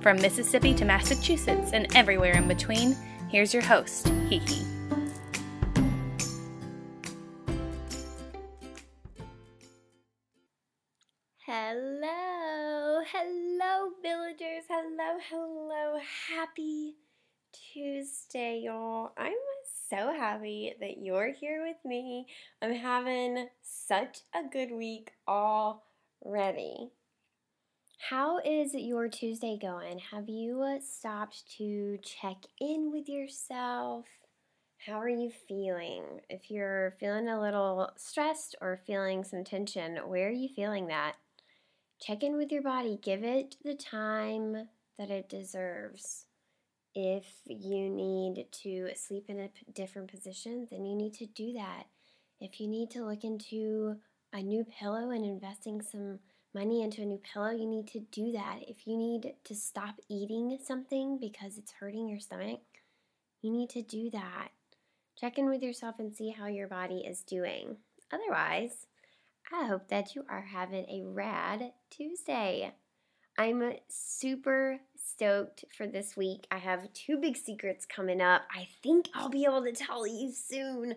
From Mississippi to Massachusetts and everywhere in between, here's your host, HeHe. Hello, hello, villagers. Hello, hello. Happy Tuesday, y'all. I'm so happy that you're here with me. I'm having such a good week already. How is your Tuesday going? Have you stopped to check in with yourself? How are you feeling? If you're feeling a little stressed or feeling some tension, where are you feeling that? Check in with your body. Give it the time that it deserves. If you need to sleep in a different position, then you need to do that. If you need to look into a new pillow and investing some money into a new pillow, you need to do that. If you need to stop eating something because it's hurting your stomach, you need to do that. Check in with yourself and see how your body is doing. Otherwise, I hope that you are having a rad Tuesday. I'm super stoked for this week. I have two big secrets coming up. I think I'll be able to tell you soon.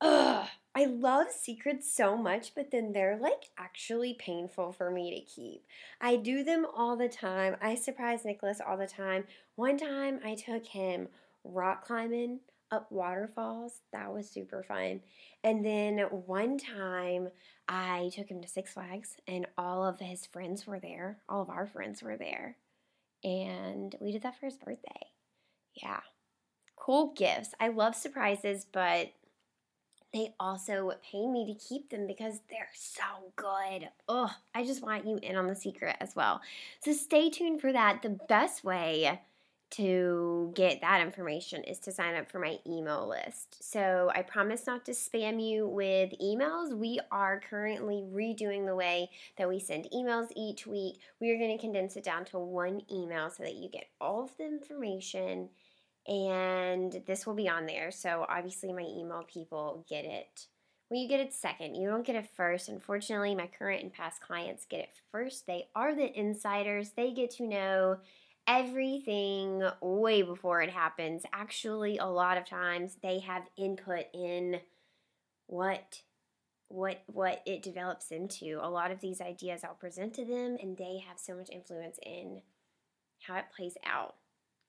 Ugh, I love secrets so much, but then they're like actually painful for me to keep. I do them all the time. I surprise Nicholas all the time. One time I took him rock climbing up waterfalls. That was super fun. And then one time I took him to Six Flags and all of his friends were there. All of our friends were there. And we did that for his birthday. Yeah. Cool gifts. I love surprises, but they also pay me to keep them because they're so good. Oh, I just want you in on the secret as well. So stay tuned for that. The best way to get that information is to sign up for my email list. So I promise not to spam you with emails. We are currently redoing the way that we send emails each week. We are going to condense it down to one email so that you get all of the information and this will be on there. So obviously, my email people get it. Well, you get it second. You don't get it first. Unfortunately, my current and past clients get it first. They are the insiders. They get to know everything way before it happens. Actually, a lot of times they have input in what what what it develops into. A lot of these ideas I'll present to them and they have so much influence in how it plays out.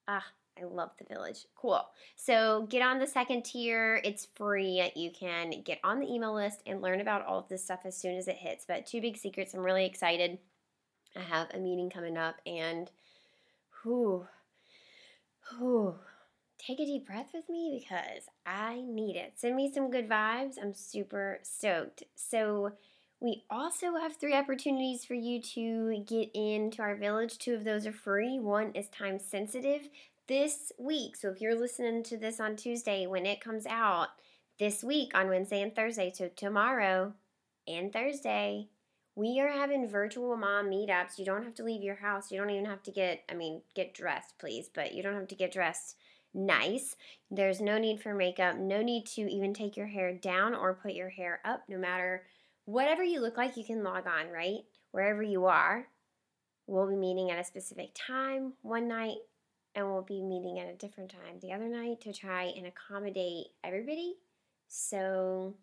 Ah, I love the village. Cool. So get on the second tier. It's free. You can get on the email list and learn about all of this stuff as soon as it hits. But two big secrets. I'm really excited. I have a meeting coming up and whoo, whoo. take a deep breath with me because I need it. Send me some good vibes. I'm super stoked. So we also have three opportunities for you to get into our village. Two of those are free. One is time sensitive this week, so if you're listening to this on Tuesday when it comes out, this week on Wednesday and Thursday, so tomorrow and Thursday, we are having virtual mom meetups. You don't have to leave your house. You don't even have to get, I mean, get dressed, please, but you don't have to get dressed nice. There's no need for makeup, no need to even take your hair down or put your hair up. No matter whatever you look like, you can log on, right? Wherever you are. We'll be meeting at a specific time one night and we'll be meeting at a different time the other night to try and accommodate everybody. So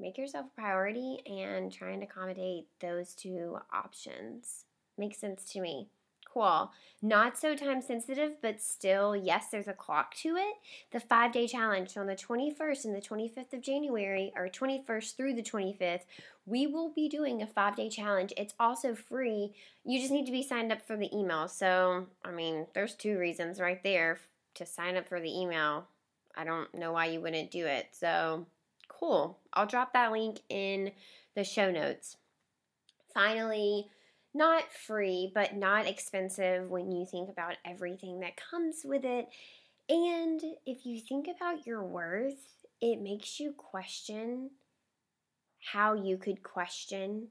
make yourself a priority and try and accommodate those two options. Makes sense to me cool. Not so time sensitive, but still, yes, there's a clock to it. The five day challenge. So on the 21st and the 25th of January, or 21st through the 25th, we will be doing a five day challenge. It's also free. You just need to be signed up for the email. So, I mean, there's two reasons right there to sign up for the email. I don't know why you wouldn't do it. So, cool. I'll drop that link in the show notes. Finally, not free, but not expensive when you think about everything that comes with it. And if you think about your worth, it makes you question how you could question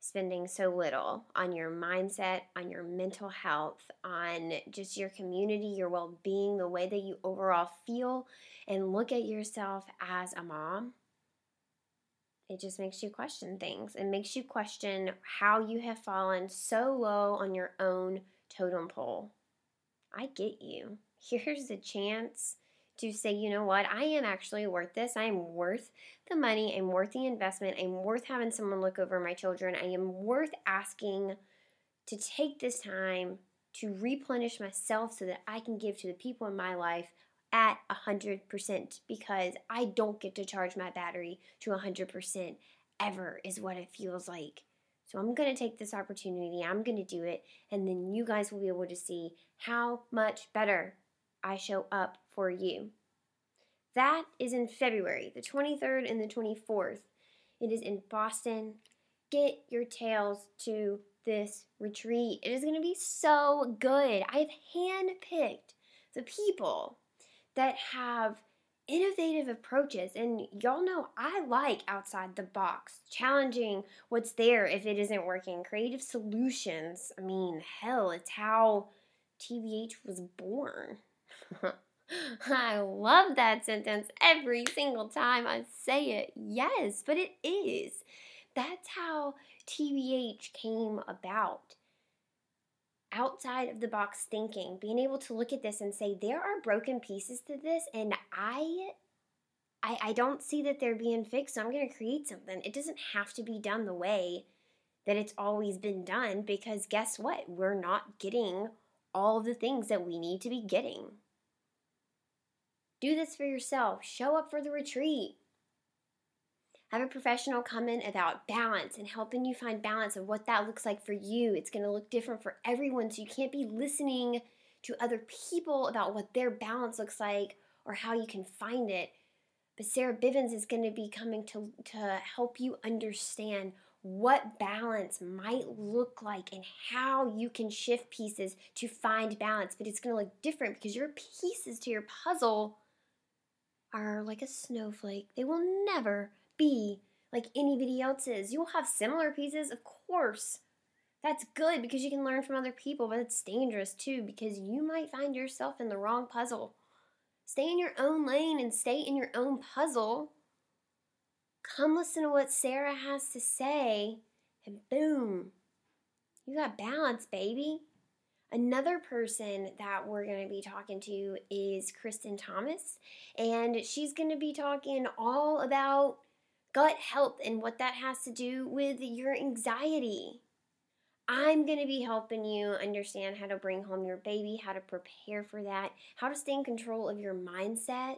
spending so little on your mindset, on your mental health, on just your community, your well being, the way that you overall feel, and look at yourself as a mom. It just makes you question things. It makes you question how you have fallen so low on your own totem pole. I get you. Here's a chance to say, you know what, I am actually worth this. I am worth the money. I'm worth the investment. I'm worth having someone look over my children. I am worth asking to take this time to replenish myself so that I can give to the people in my life at 100% because I don't get to charge my battery to 100% ever, is what it feels like. So I'm going to take this opportunity, I'm going to do it, and then you guys will be able to see how much better I show up for you. That is in February, the 23rd and the 24th. It is in Boston. Get your tails to this retreat. It is going to be so good. I've handpicked the people that have innovative approaches. And y'all know I like outside the box, challenging what's there if it isn't working, creative solutions. I mean, hell, it's how TBH was born. I love that sentence every single time I say it. Yes, but it is. That's how TBH came about. Outside of the box thinking, being able to look at this and say there are broken pieces to this and I I, I don't see that they're being fixed, so I'm going to create something. It doesn't have to be done the way that it's always been done because guess what? We're not getting all the things that we need to be getting. Do this for yourself. Show up for the retreat. Have a professional come in about balance and helping you find balance of what that looks like for you. It's going to look different for everyone, so you can't be listening to other people about what their balance looks like or how you can find it. But Sarah Bivens is going to be coming to, to help you understand what balance might look like and how you can shift pieces to find balance. But it's going to look different because your pieces to your puzzle are like a snowflake. They will never be like anybody else's. You'll have similar pieces, of course. That's good because you can learn from other people, but it's dangerous too because you might find yourself in the wrong puzzle. Stay in your own lane and stay in your own puzzle. Come listen to what Sarah has to say, and boom, you got balance, baby. Another person that we're going to be talking to is Kristin Thomas, and she's going to be talking all about gut health and what that has to do with your anxiety. I'm going to be helping you understand how to bring home your baby, how to prepare for that, how to stay in control of your mindset,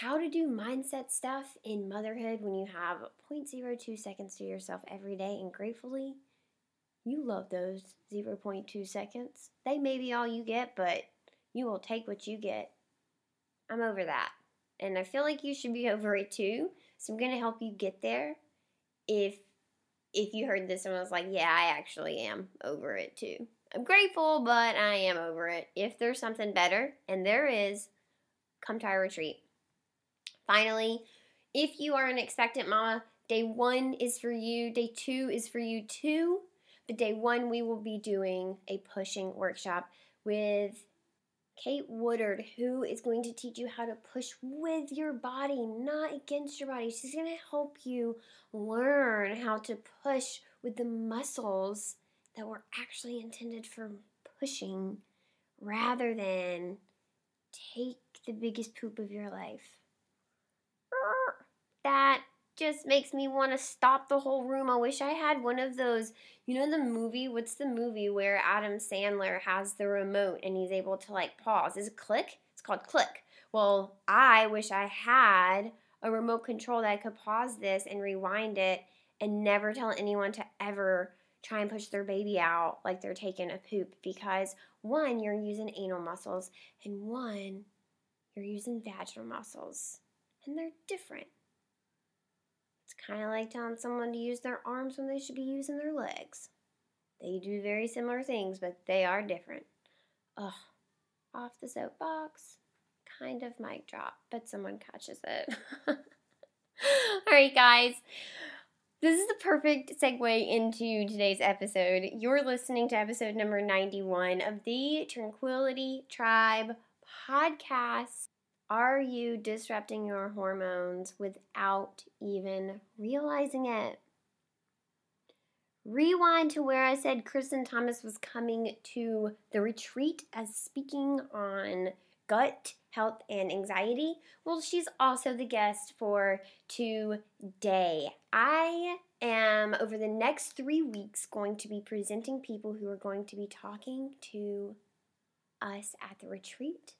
how to do mindset stuff in motherhood when you have 0.02 seconds to yourself every day, and gratefully, you love those 0.2 seconds. They may be all you get, but you will take what you get. I'm over that. And I feel like you should be over it too. So I'm to help you get there. If if you heard this and was like, "Yeah, I actually am over it too." I'm grateful, but I am over it. If there's something better, and there is, come to our retreat. Finally, if you are an expectant mama, day 1 is for you, day 2 is for you too. But day one, we will be doing a pushing workshop with Kate Woodard, who is going to teach you how to push with your body, not against your body. She's going to help you learn how to push with the muscles that were actually intended for pushing rather than take the biggest poop of your life. That just makes me want to stop the whole room. I wish I had one of those. You know the movie? What's the movie where Adam Sandler has the remote and he's able to like pause? Is it Click? It's called Click. Well, I wish I had a remote control that I could pause this and rewind it and never tell anyone to ever try and push their baby out like they're taking a poop because one, you're using anal muscles, and one, you're using vaginal muscles, and they're different. It's kind of like telling someone to use their arms when they should be using their legs. They do very similar things, but they are different. Ugh, off the soapbox, kind of mic drop, but someone catches it. All right, guys. This is the perfect segue into today's episode. You're listening to episode number 91 of the Tranquility Tribe podcast. Are you disrupting your hormones without even realizing it? Rewind to where I said Kristin Thomas was coming to the retreat as speaking on gut health and anxiety. Well, she's also the guest for today. I am over the next three weeks going to be presenting people who are going to be talking to us at the retreat.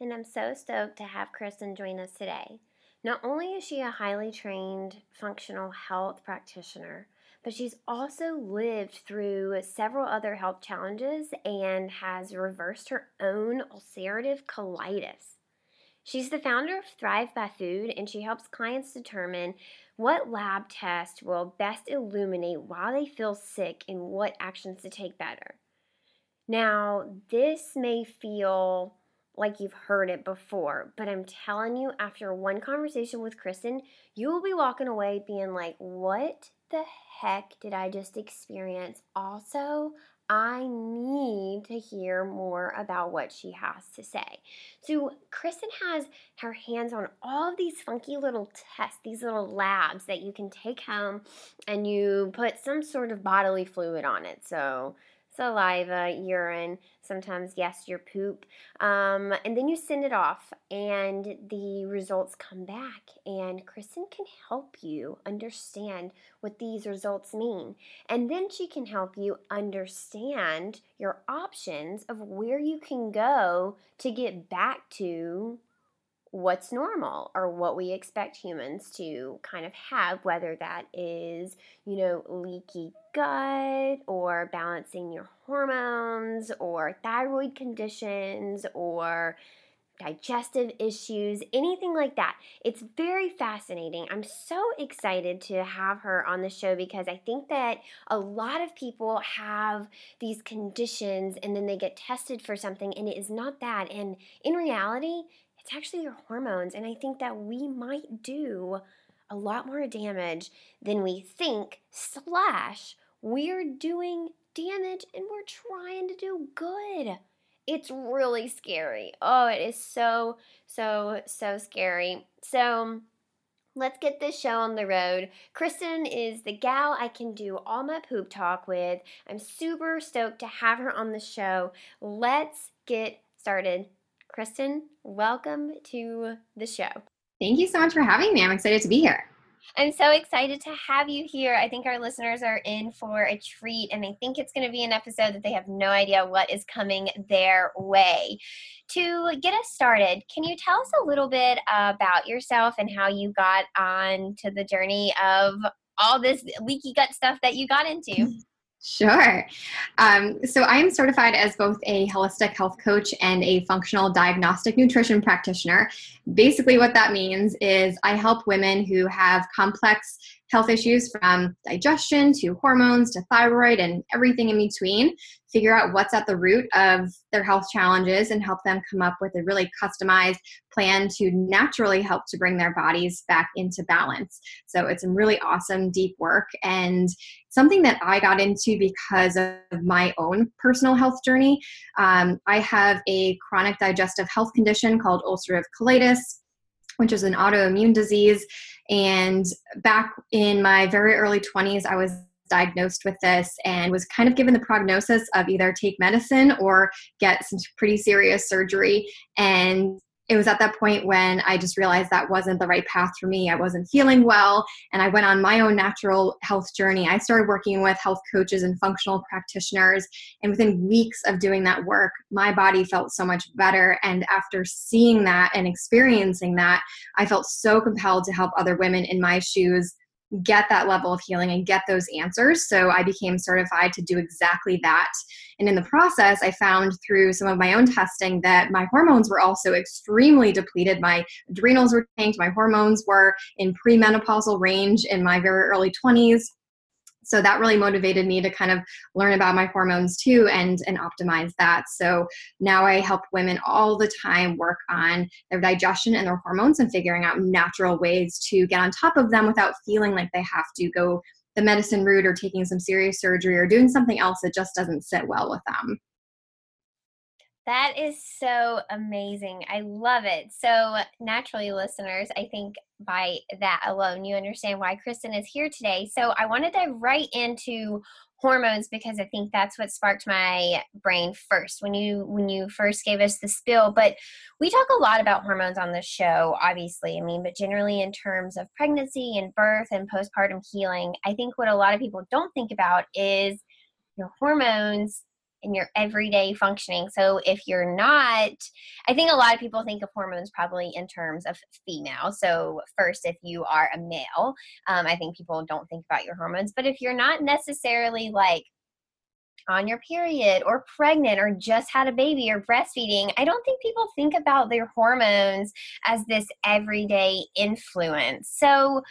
And I'm so stoked to have Kristin join us today. Not only is she a highly trained functional health practitioner, but she's also lived through several other health challenges and has reversed her own ulcerative colitis. She's the founder of Thrive by Food, and she helps clients determine what lab test will best illuminate why they feel sick and what actions to take better. Now, this may feel like you've heard it before, but I'm telling you, after one conversation with Kristin, you will be walking away being like, what the heck did I just experience? Also, I need to hear more about what she has to say. So, Kristin has her hands on all of these funky little tests, these little labs that you can take home and you put some sort of bodily fluid on it. So, saliva, urine, sometimes, yes, your poop. Um, and then you send it off, and the results come back. And Kristin can help you understand what these results mean. And then she can help you understand your options of where you can go to get back to what's normal or what we expect humans to kind of have, whether that is, you know, leaky gut or balancing your hormones or thyroid conditions or digestive issues, anything like that. It's very fascinating. I'm so excited to have her on the show because I think that a lot of people have these conditions and then they get tested for something and it is not that. And in reality, it's actually your hormones. And I think that we might do a lot more damage than we think, slash, we're doing damage and we're trying to do good. It's really scary. Oh, it is so, so, so scary. So, let's get this show on the road. Kristin is the gal I can do all my poop talk with. I'm super stoked to have her on the show. Let's get started. Kristin, welcome to the show. Thank you so much for having me. I'm excited to be here. I'm so excited to have you here. I think our listeners are in for a treat, and I think it's going to be an episode that they have no idea what is coming their way. To get us started, can you tell us a little bit about yourself and how you got on to the journey of all this leaky gut stuff that you got into? Sure. Um, so I am certified as both a holistic health coach and a functional diagnostic nutrition practitioner. Basically, what that means is I help women who have complex health issues from digestion to hormones to thyroid and everything in between, figure out what's at the root of their health challenges and help them come up with a really customized plan to naturally help to bring their bodies back into balance. So it's some really awesome, deep work and something that I got into because of my own personal health journey. Um, I have a chronic digestive health condition called ulcerative colitis which is an autoimmune disease. And back in my very early 20s, I was diagnosed with this and was kind of given the prognosis of either take medicine or get some pretty serious surgery. And it was at that point when I just realized that wasn't the right path for me. I wasn't feeling well, and I went on my own natural health journey. I started working with health coaches and functional practitioners, and within weeks of doing that work, my body felt so much better. And after seeing that and experiencing that, I felt so compelled to help other women in my shoes get that level of healing and get those answers. So I became certified to do exactly that. And in the process, I found through some of my own testing that my hormones were also extremely depleted. My adrenals were tanked, my hormones were in premenopausal range in my very early 20s so that really motivated me to kind of learn about my hormones too and and optimize that. So now i help women all the time work on their digestion and their hormones and figuring out natural ways to get on top of them without feeling like they have to go the medicine route or taking some serious surgery or doing something else that just doesn't sit well with them that is so amazing. I love it. So, naturally, listeners, I think by that alone, you understand why Kristin is here today. So, I want to dive right into hormones because I think that's what sparked my brain first when you when you first gave us the spill. But we talk a lot about hormones on this show, obviously. I mean, but generally in terms of pregnancy and birth and postpartum healing, I think what a lot of people don't think about is your hormones in your everyday functioning. So if you're not, I think a lot of people think of hormones probably in terms of female. So first, if you are a male, um, I think people don't think about your hormones. But if you're not necessarily like on your period or pregnant or just had a baby or breastfeeding, I don't think people think about their hormones as this everyday influence. So,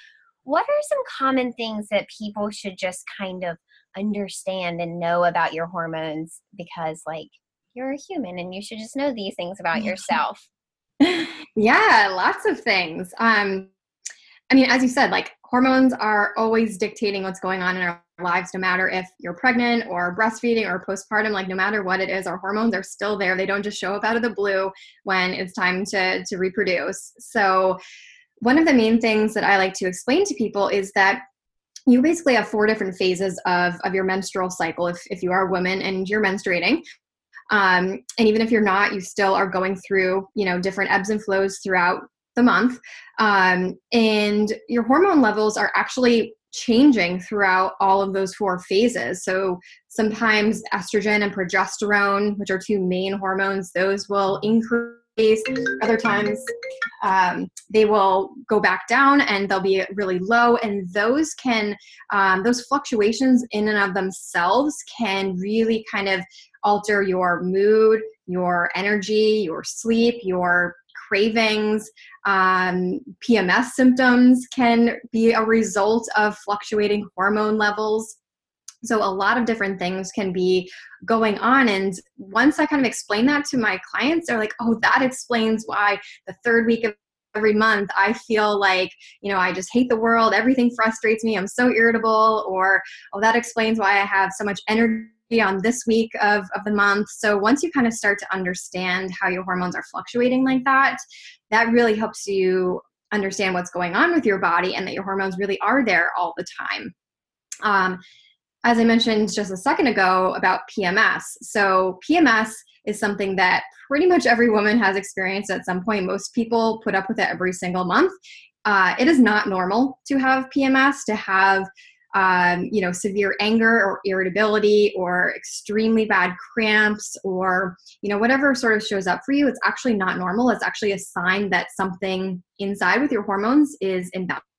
what are some common things that people should just kind of understand and know about your hormones because like you're a human and you should just know these things about yourself. Yeah lots of things. Um i mean as you said like hormones are always dictating what's going on in our lives no matter if you're pregnant or breastfeeding or postpartum like no matter what it is our hormones are still there. They don't just show up out of the blue when it's time to to reproduce. So one of the main things that i like to explain to people is that you basically have four different phases of, of your menstrual cycle if, if you are a woman and you're menstruating. Um, and even if you're not you still are going through you know different ebbs and flows throughout the month. Um, and your hormone levels are actually changing throughout all of those four phases. So sometimes estrogen and progesterone which are two main hormones those will increase other times um, they will go back down and they'll be really low and those can um, those fluctuations in and of themselves can really kind of alter your mood your energy your sleep your cravings. Um, pms symptoms can be a result of fluctuating hormone levels so a lot of different things can be going on. And once I kind of explain that to my clients, they're like, oh, that explains why the third week of every month I feel like, you know, I just hate the world. Everything frustrates me. I'm so irritable. Or, oh, that explains why I have so much energy on this week of, of the month. So once you kind of start to understand how your hormones are fluctuating like that, that really helps you understand what's going on with your body and that your hormones really are there all the time. Um, as I mentioned just a second ago about PMS. So, PMS is something that pretty much every woman has experienced at some point. Most people put up with it every single month. Uh, it is not normal to have PMS, to have um, you know severe anger or irritability or extremely bad cramps or you know whatever sort of shows up for you it's actually not normal it's actually a sign that something inside with your hormones is imbalanced balanced.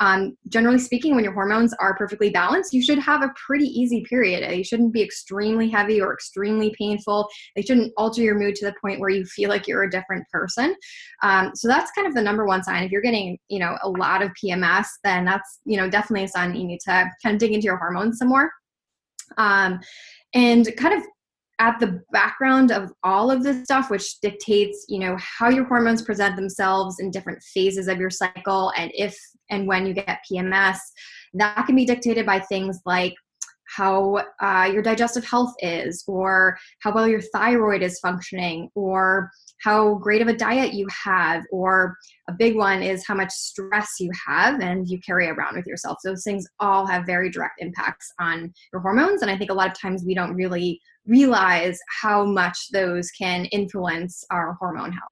Um, generally speaking, when your hormones are perfectly balanced, you should have a pretty easy period. They shouldn't be extremely heavy or extremely painful. They shouldn't alter your mood to the point where you feel like you're a different person. Um, so that's kind of the number one sign. If you're getting, you know, a lot of PMS, then that's, you know, definitely a sign you need to kind of dig into your hormones some more. Um, and kind of at the background of all of this stuff which dictates you know how your hormones present themselves in different phases of your cycle and if and when you get pms that can be dictated by things like how uh, your digestive health is or how well your thyroid is functioning or how great of a diet you have or a big one is how much stress you have and you carry around with yourself. Those things all have very direct impacts on your hormones and i think a lot of times we don't really realize how much those can influence our hormone health.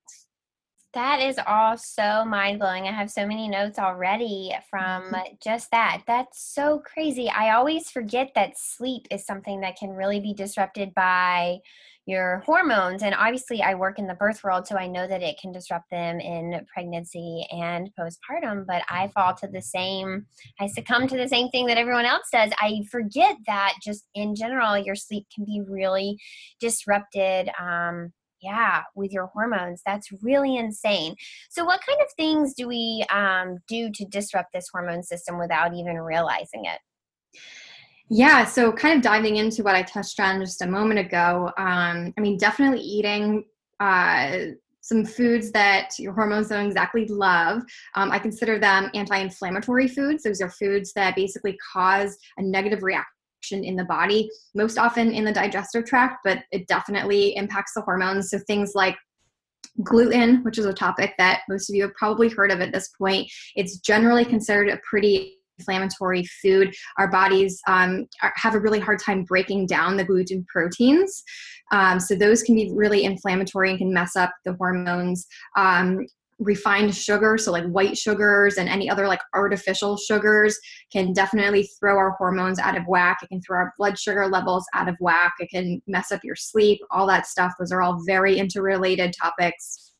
That is all so mind blowing. I have so many notes already from mm-hmm. just that. That's so crazy. I always forget that sleep is something that can really be disrupted by your hormones. And obviously, I work in the birth world, so I know that it can disrupt them in pregnancy and postpartum. But I fall to the same, I succumb to the same thing that everyone else does. I forget that just in general, your sleep can be really disrupted. Um, yeah with your hormones that's really insane so what kind of things do we um, do to disrupt this hormone system without even realizing it yeah, so kind of diving into what I touched on just a moment ago. Um, I mean, definitely eating uh, some foods that your hormones don't exactly love. Um, I consider them anti inflammatory foods. Those are foods that basically cause a negative reaction in the body, most often in the digestive tract, but it definitely impacts the hormones. So things like gluten, which is a topic that most of you have probably heard of at this point, it's generally considered a pretty inflammatory food, our bodies um, are, have a really hard time breaking down the gluten proteins. Um, so those can be really inflammatory and can mess up the hormones. Um, refined sugar so like white sugars and any other like artificial sugars can definitely throw our hormones out of whack. It can throw our blood sugar levels out of whack. It can mess up your sleep all that stuff. Those are all very interrelated topics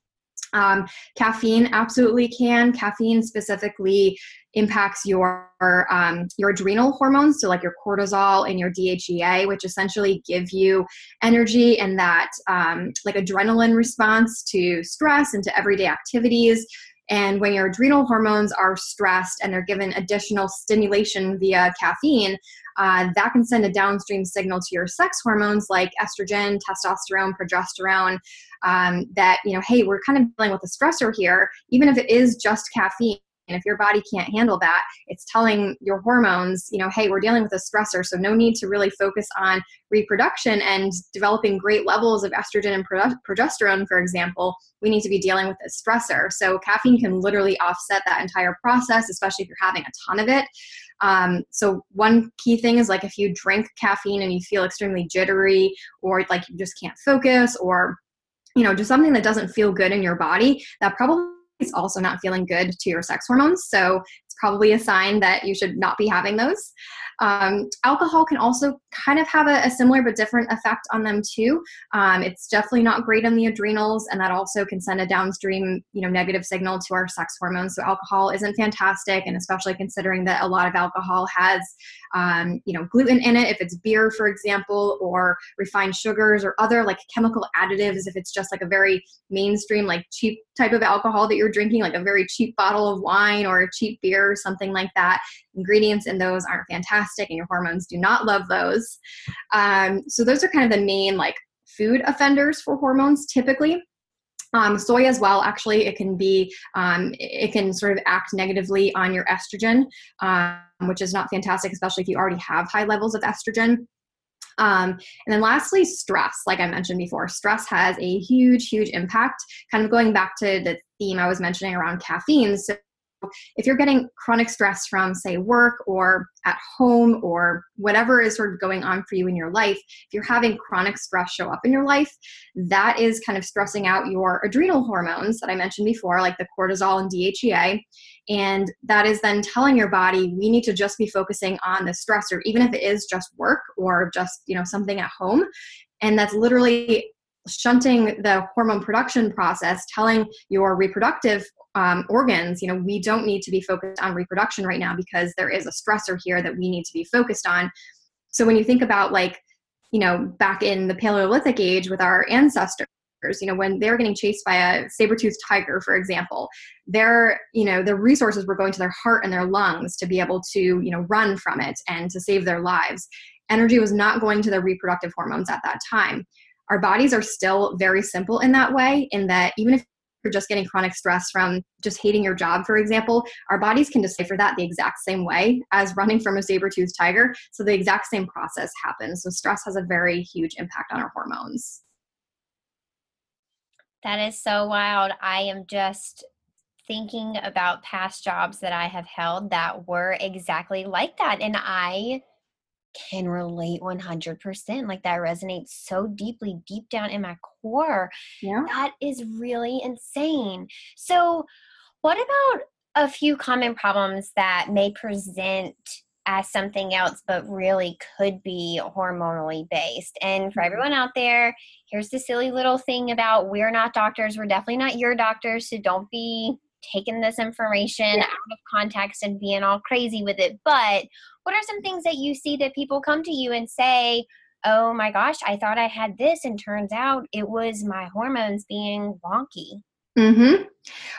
um, caffeine absolutely can. Caffeine specifically impacts your um, your adrenal hormones, so like your cortisol and your DHEA, which essentially give you energy and that um, like adrenaline response to stress and to everyday activities. And when your adrenal hormones are stressed and they're given additional stimulation via caffeine, uh, that can send a downstream signal to your sex hormones like estrogen, testosterone, progesterone. Um, that you know, hey, we're kind of dealing with a stressor here, even if it is just caffeine and if your body can't handle that, it's telling your hormones, you know, hey, we're dealing with a stressor. So no need to really focus on reproduction and developing great levels of estrogen and progesterone, for example. We need to be dealing with a stressor. So caffeine can literally offset that entire process, especially if you're having a ton of it. Um, so one key thing is like if you drink caffeine and you feel extremely jittery or like you just can't focus or you know just something that doesn't feel good in your body that probably is also not feeling good to your sex hormones. So it's probably a sign that you should not be having those. Um, alcohol can also kind of have a, a, similar but different effect on them too. Um, it's definitely not great on the adrenals, and that also can send a downstream, you know, negative signal to our sex hormones. So alcohol isn't fantastic, and especially considering that a lot of alcohol has, um, you know, gluten in it. If it's beer, for example, or refined sugars or other like chemical additives, if it's just like a very mainstream, like cheap type of alcohol that you're drinking, like a very cheap bottle of wine or a cheap beer or something like that, ingredients in those aren't fantastic and your hormones do not love those. Um, so those are kind of the main like food offenders for hormones typically. Um, soy as well, actually, it can be, um, it can sort of act negatively on your estrogen, um, which is not fantastic, especially if you already have high levels of estrogen. Um, and then lastly, stress, like I mentioned before, stress has a huge, huge impact. Kind of going back to the theme I was mentioning around caffeine. So if you're getting chronic stress from, say, work or at home or whatever is sort of going on for you in your life, if you're having chronic stress show up in your life, that is kind of stressing out your adrenal hormones that I mentioned before, like the cortisol and DHEA. And that is then telling your body, we need to just be focusing on the stressor, even if it is just work or just, you know, something at home. And that's literally shunting the hormone production process, telling your reproductive um, organs, you know, we don't need to be focused on reproduction right now because there is a stressor here that we need to be focused on. So when you think about like, you know, back in the Paleolithic age with our ancestors, you know, when they were getting chased by a saber-toothed tiger, for example, their, you know, their resources were going to their heart and their lungs to be able to, you know, run from it and to save their lives. Energy was not going to their reproductive hormones at that time. Our bodies are still very simple in that way, in that even if you're just getting chronic stress from just hating your job, for example, our bodies can decipher that the exact same way as running from a saber-toothed tiger. So the exact same process happens. So stress has a very huge impact on our hormones. That is so wild. I am just thinking about past jobs that I have held that were exactly like that. And I can relate 100%. Like that resonates so deeply, deep down in my core. Yeah. That is really insane. So, what about a few common problems that may present as something else, but really could be hormonally based. And for mm-hmm. everyone out there, here's the silly little thing about we're not doctors. We're definitely not your doctors. So don't be taking this information yeah. out of context and being all crazy with it. But what are some things that you see that people come to you and say, oh my gosh, I thought I had this, and turns out it was my hormones being wonky? Mm-hmm.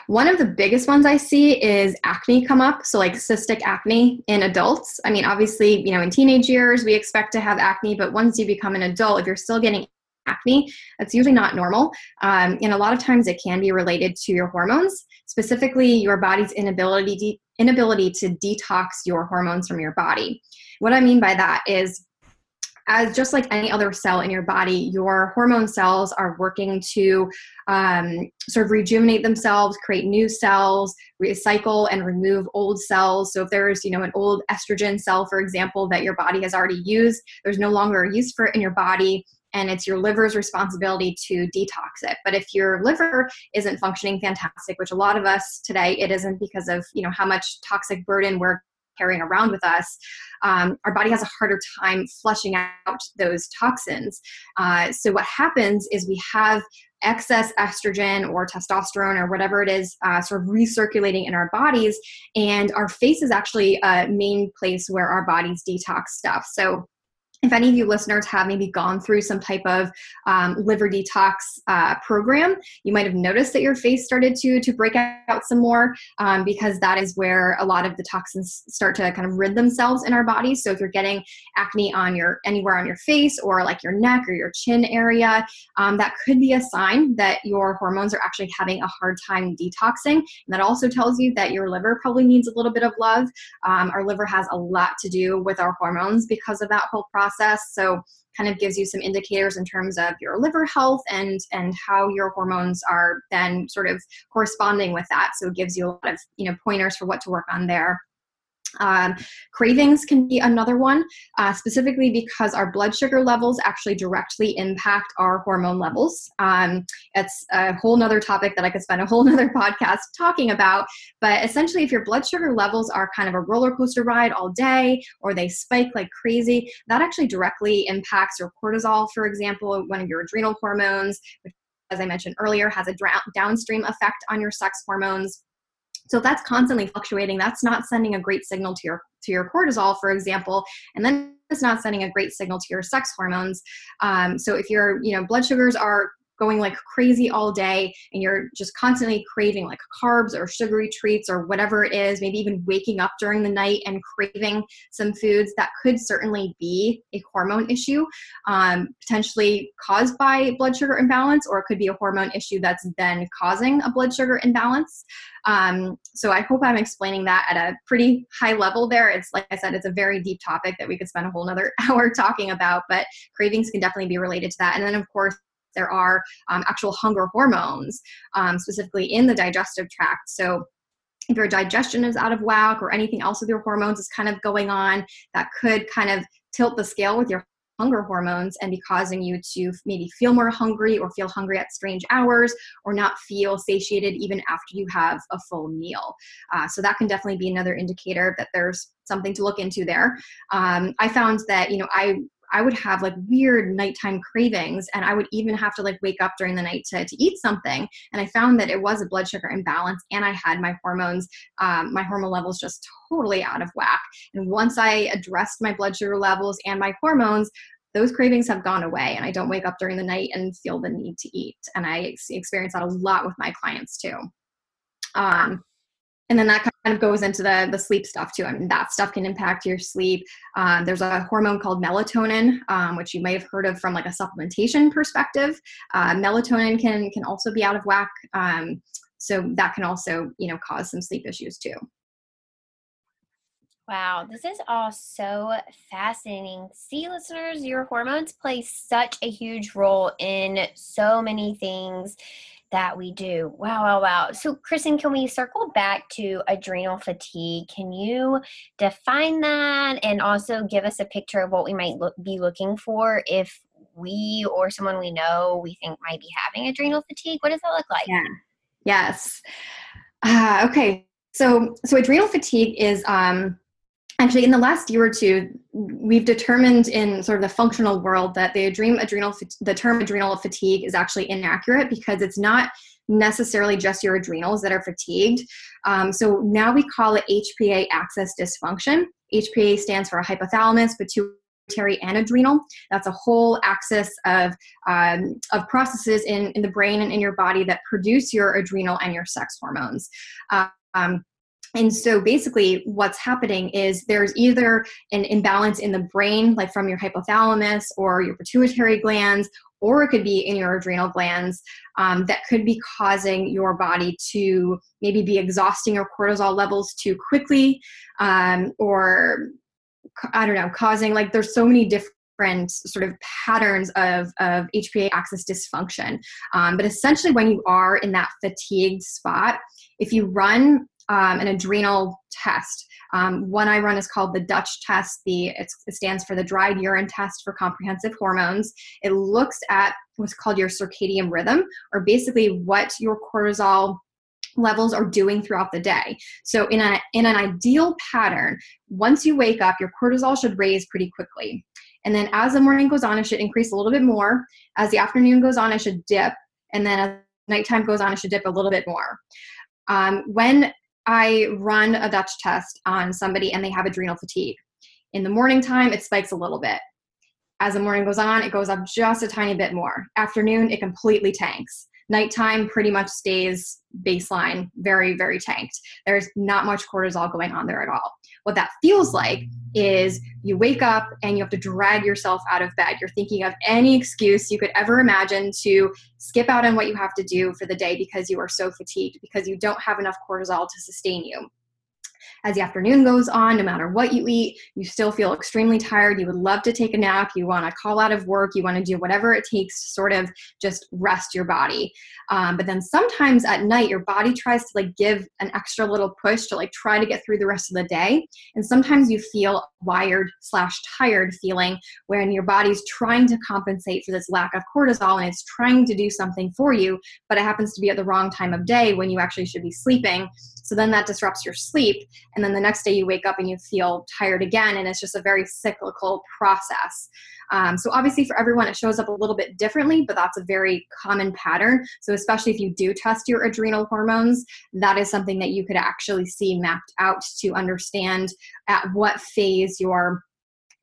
One of the biggest ones I see is acne come up. So, like cystic acne in adults. I mean, obviously, you know, in teenage years, we expect to have acne, but once you become an adult, if you're still getting acne, that's usually not normal. Um, and a lot of times it can be related to your hormones, specifically your body's inability, de- inability to detox your hormones from your body. What I mean by that is as just like any other cell in your body, your hormone cells are working to um, sort of rejuvenate themselves, create new cells, recycle and remove old cells. So if there's, you know, an old estrogen cell, for example, that your body has already used, there's no longer a use for it in your body and it's your liver's responsibility to detox it but if your liver isn't functioning fantastic which a lot of us today it isn't because of you know how much toxic burden we're carrying around with us, um, our body has a harder time flushing out those toxins. Uh, so, what happens is we have excess estrogen or testosterone or whatever it is uh, sort of recirculating in our bodies, and our face is actually a main place where our bodies detox stuff. So, if any of you listeners have maybe gone through some type of um, liver detox uh, program, you might have noticed that your face started to to break out some more um, because that is where a lot of the toxins start to kind of rid themselves in our bodies. So if you're getting acne on your anywhere on your face or like your neck or your chin area, um, that could be a sign that your hormones are actually having a hard time detoxing. And that also tells you that your liver probably needs a little bit of love. Um, our liver has a lot to do with our hormones because of that whole process process. So kind of gives you some indicators in terms of your liver health and and how your hormones are then sort of corresponding with that. So it gives you a lot of you know pointers for what to work on there. Um, cravings can be another one, uh, specifically because our blood sugar levels actually directly impact our hormone levels. Um, it's a whole nother topic that I could spend a whole nother podcast talking about. But essentially, if your blood sugar levels are kind of a roller coaster ride all day or they spike like crazy, that actually directly impacts your cortisol, for example, one of your adrenal hormones, which, as I mentioned earlier, has a downstream effect on your sex hormones so if that's constantly fluctuating, that's not sending a great signal to your to your cortisol, for example, and then it's not sending a great signal to your sex hormones. Um, so if your you know blood sugars are going like crazy all day and you're just constantly craving like carbs or sugary treats or whatever it is, maybe even waking up during the night and craving some foods, that could certainly be a hormone issue, um, potentially caused by blood sugar imbalance, or it could be a hormone issue that's then causing a blood sugar imbalance. Um, so I hope I'm explaining that at a pretty high level there. It's like I said, it's a very deep topic that we could spend a whole nother hour talking about, but cravings can definitely be related to that. And then, of course, there are um, actual hunger hormones, um, specifically in the digestive tract. So if your digestion is out of whack or anything else with your hormones is kind of going on, that could kind of tilt the scale with your hunger hormones and be causing you to maybe feel more hungry or feel hungry at strange hours or not feel satiated even after you have a full meal. Uh, so that can definitely be another indicator that there's something to look into there. Um, I found that, you know, I I would have like weird nighttime cravings and I would even have to like wake up during the night to, to eat something. And I found that it was a blood sugar imbalance and I had my hormones, um, my hormone levels just totally out of whack. And once I addressed my blood sugar levels and my hormones, those cravings have gone away and I don't wake up during the night and feel the need to eat. And I experience that a lot with my clients too. Um, and then that kind of goes into the the sleep stuff too. I mean, that stuff can impact your sleep. Um, there's a hormone called melatonin, um, which you may have heard of from like a supplementation perspective. Uh, melatonin can can also be out of whack, um, so that can also you know cause some sleep issues too. Wow, this is all so fascinating. See, listeners, your hormones play such a huge role in so many things that we do. Wow, wow, wow. So, Kristin, can we circle back to adrenal fatigue? Can you define that and also give us a picture of what we might look, be looking for if we or someone we know we think might be having adrenal fatigue? What does that look like? Yeah. Yes. Uh, okay. So, so adrenal fatigue is um, actually in the last year or two, we've determined in sort of the functional world that the adrenal, adrenal the term adrenal fatigue is actually inaccurate because it's not necessarily just your adrenals that are fatigued. Um, so now we call it HPA axis dysfunction. HPA stands for hypothalamus, pituitary, and adrenal. That's a whole axis of, um, of processes in, in the brain and in your body that produce your adrenal and your sex hormones. Um, and so basically, what's happening is there's either an imbalance in the brain, like from your hypothalamus or your pituitary glands, or it could be in your adrenal glands um, that could be causing your body to maybe be exhausting your cortisol levels too quickly, um, or I don't know, causing like there's so many different sort of patterns of, of HPA axis dysfunction. Um, but essentially, when you are in that fatigued spot, if you run um, an adrenal test. Um, one I run is called the Dutch test. The it stands for the dried urine test for comprehensive hormones. It looks at what's called your circadian rhythm, or basically what your cortisol levels are doing throughout the day. So in a in an ideal pattern, once you wake up, your cortisol should raise pretty quickly. And then as the morning goes on, it should increase a little bit more. As the afternoon goes on, it should dip. And then as nighttime goes on, it should dip a little bit more. Um, when I run a Dutch test on somebody and they have adrenal fatigue. In the morning time, it spikes a little bit. As the morning goes on, it goes up just a tiny bit more. Afternoon, it completely tanks. Nighttime pretty much stays baseline, very, very tanked. There's not much cortisol going on there at all. What that feels like is you wake up and you have to drag yourself out of bed. You're thinking of any excuse you could ever imagine to skip out on what you have to do for the day because you are so fatigued, because you don't have enough cortisol to sustain you. As the afternoon goes on, no matter what you eat, you still feel extremely tired. You would love to take a nap. You want to call out of work. You want to do whatever it takes to sort of just rest your body. Um, but then sometimes at night, your body tries to like give an extra little push to like try to get through the rest of the day. And sometimes you feel wired slash tired feeling when your body's trying to compensate for this lack of cortisol and it's trying to do something for you, but it happens to be at the wrong time of day when you actually should be sleeping. So then that disrupts your sleep. And then the next day you wake up and you feel tired again. And it's just a very cyclical process. Um, so obviously for everyone it shows up a little bit differently, but that's a very common pattern. So especially if you do test your adrenal hormones, that is something that you could actually see mapped out to understand at what phase your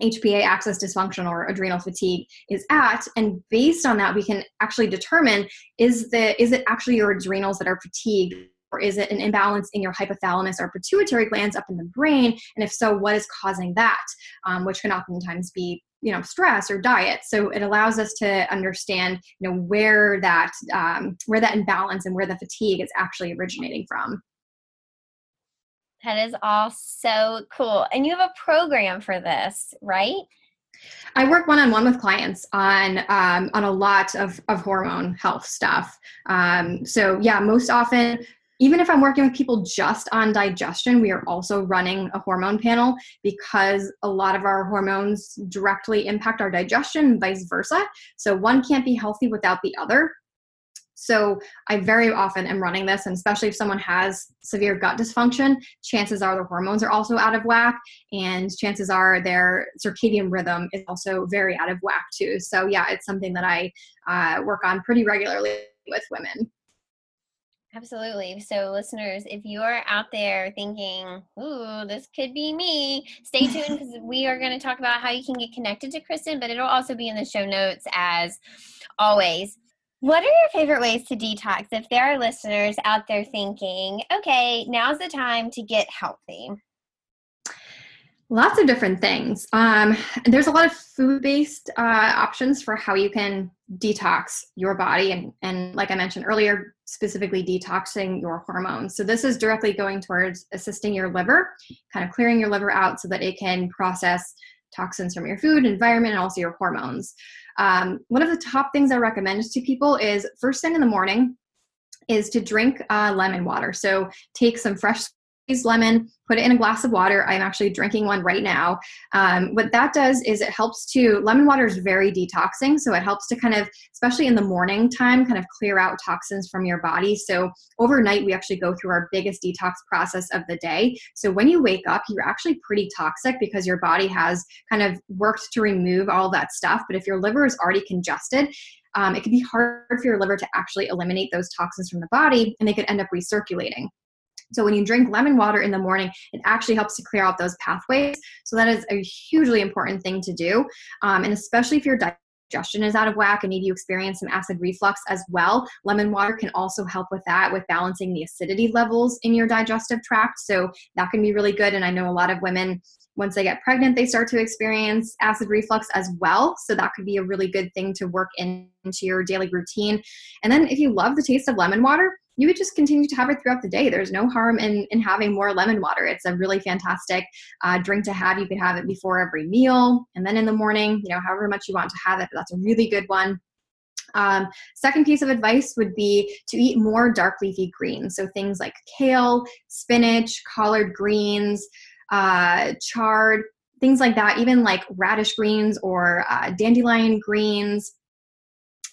HPA axis dysfunction or adrenal fatigue is at and based on that we can actually determine is the is it actually your adrenals that are fatigued or is it an imbalance in your hypothalamus or pituitary glands up in the brain? And if so what is causing that? Um, which can oftentimes be you know stress or diet. So it allows us to understand you know where that um, where that imbalance and where the fatigue is actually originating from. That is all so cool. And you have a program for this right? I work one on one with clients on um, on a lot of, of hormone health stuff. Um, so yeah, most often even if I'm working with people just on digestion, we are also running a hormone panel because a lot of our hormones directly impact our digestion vice versa. So one can't be healthy without the other. So I very often am running this, and especially if someone has severe gut dysfunction, chances are the hormones are also out of whack, and chances are their circadian rhythm is also very out of whack too. So yeah, it's something that I uh, work on pretty regularly with women. Absolutely. So, listeners, if you are out there thinking, ooh, this could be me, stay tuned because we are going to talk about how you can get connected to Kristin, but it'll also be in the show notes as always. What are your favorite ways to detox if there are listeners out there thinking, okay, now's the time to get healthy? Lots of different things. Um, there's a lot of food based uh, options for how you can detox your body, and, and like I mentioned earlier, specifically detoxing your hormones. So, this is directly going towards assisting your liver, kind of clearing your liver out so that it can process toxins from your food, environment, and also your hormones. Um, one of the top things I recommend to people is first thing in the morning, is to drink uh, lemon water. So take some fresh lemon, put it in a glass of water. I'm actually drinking one right now. Um, what that does is it helps to, lemon water is very detoxing. So it helps to kind of, especially in the morning time, kind of clear out toxins from your body. So overnight, we actually go through our biggest detox process of the day. So when you wake up, you're actually pretty toxic because your body has kind of worked to remove all that stuff. But if your liver is already congested, um, it can be hard for your liver to actually eliminate those toxins from the body and they could end up recirculating. So when you drink lemon water in the morning, it actually helps to clear out those pathways. So that is a hugely important thing to do. Um, and especially if your digestion is out of whack and maybe you experience some acid reflux as well, lemon water can also help with that, with balancing the acidity levels in your digestive tract. So that can be really good. And I know a lot of women once they get pregnant, they start to experience acid reflux as well. So that could be a really good thing to work into your daily routine. And then if you love the taste of lemon water, you would just continue to have it throughout the day. There's no harm in, in having more lemon water. It's a really fantastic uh, drink to have. You could have it before every meal and then in the morning, you know, however much you want to have it. That's a really good one. Um, second piece of advice would be to eat more dark leafy greens. So things like kale, spinach, collard greens, uh, chard, things like that, even like radish greens or uh, dandelion greens,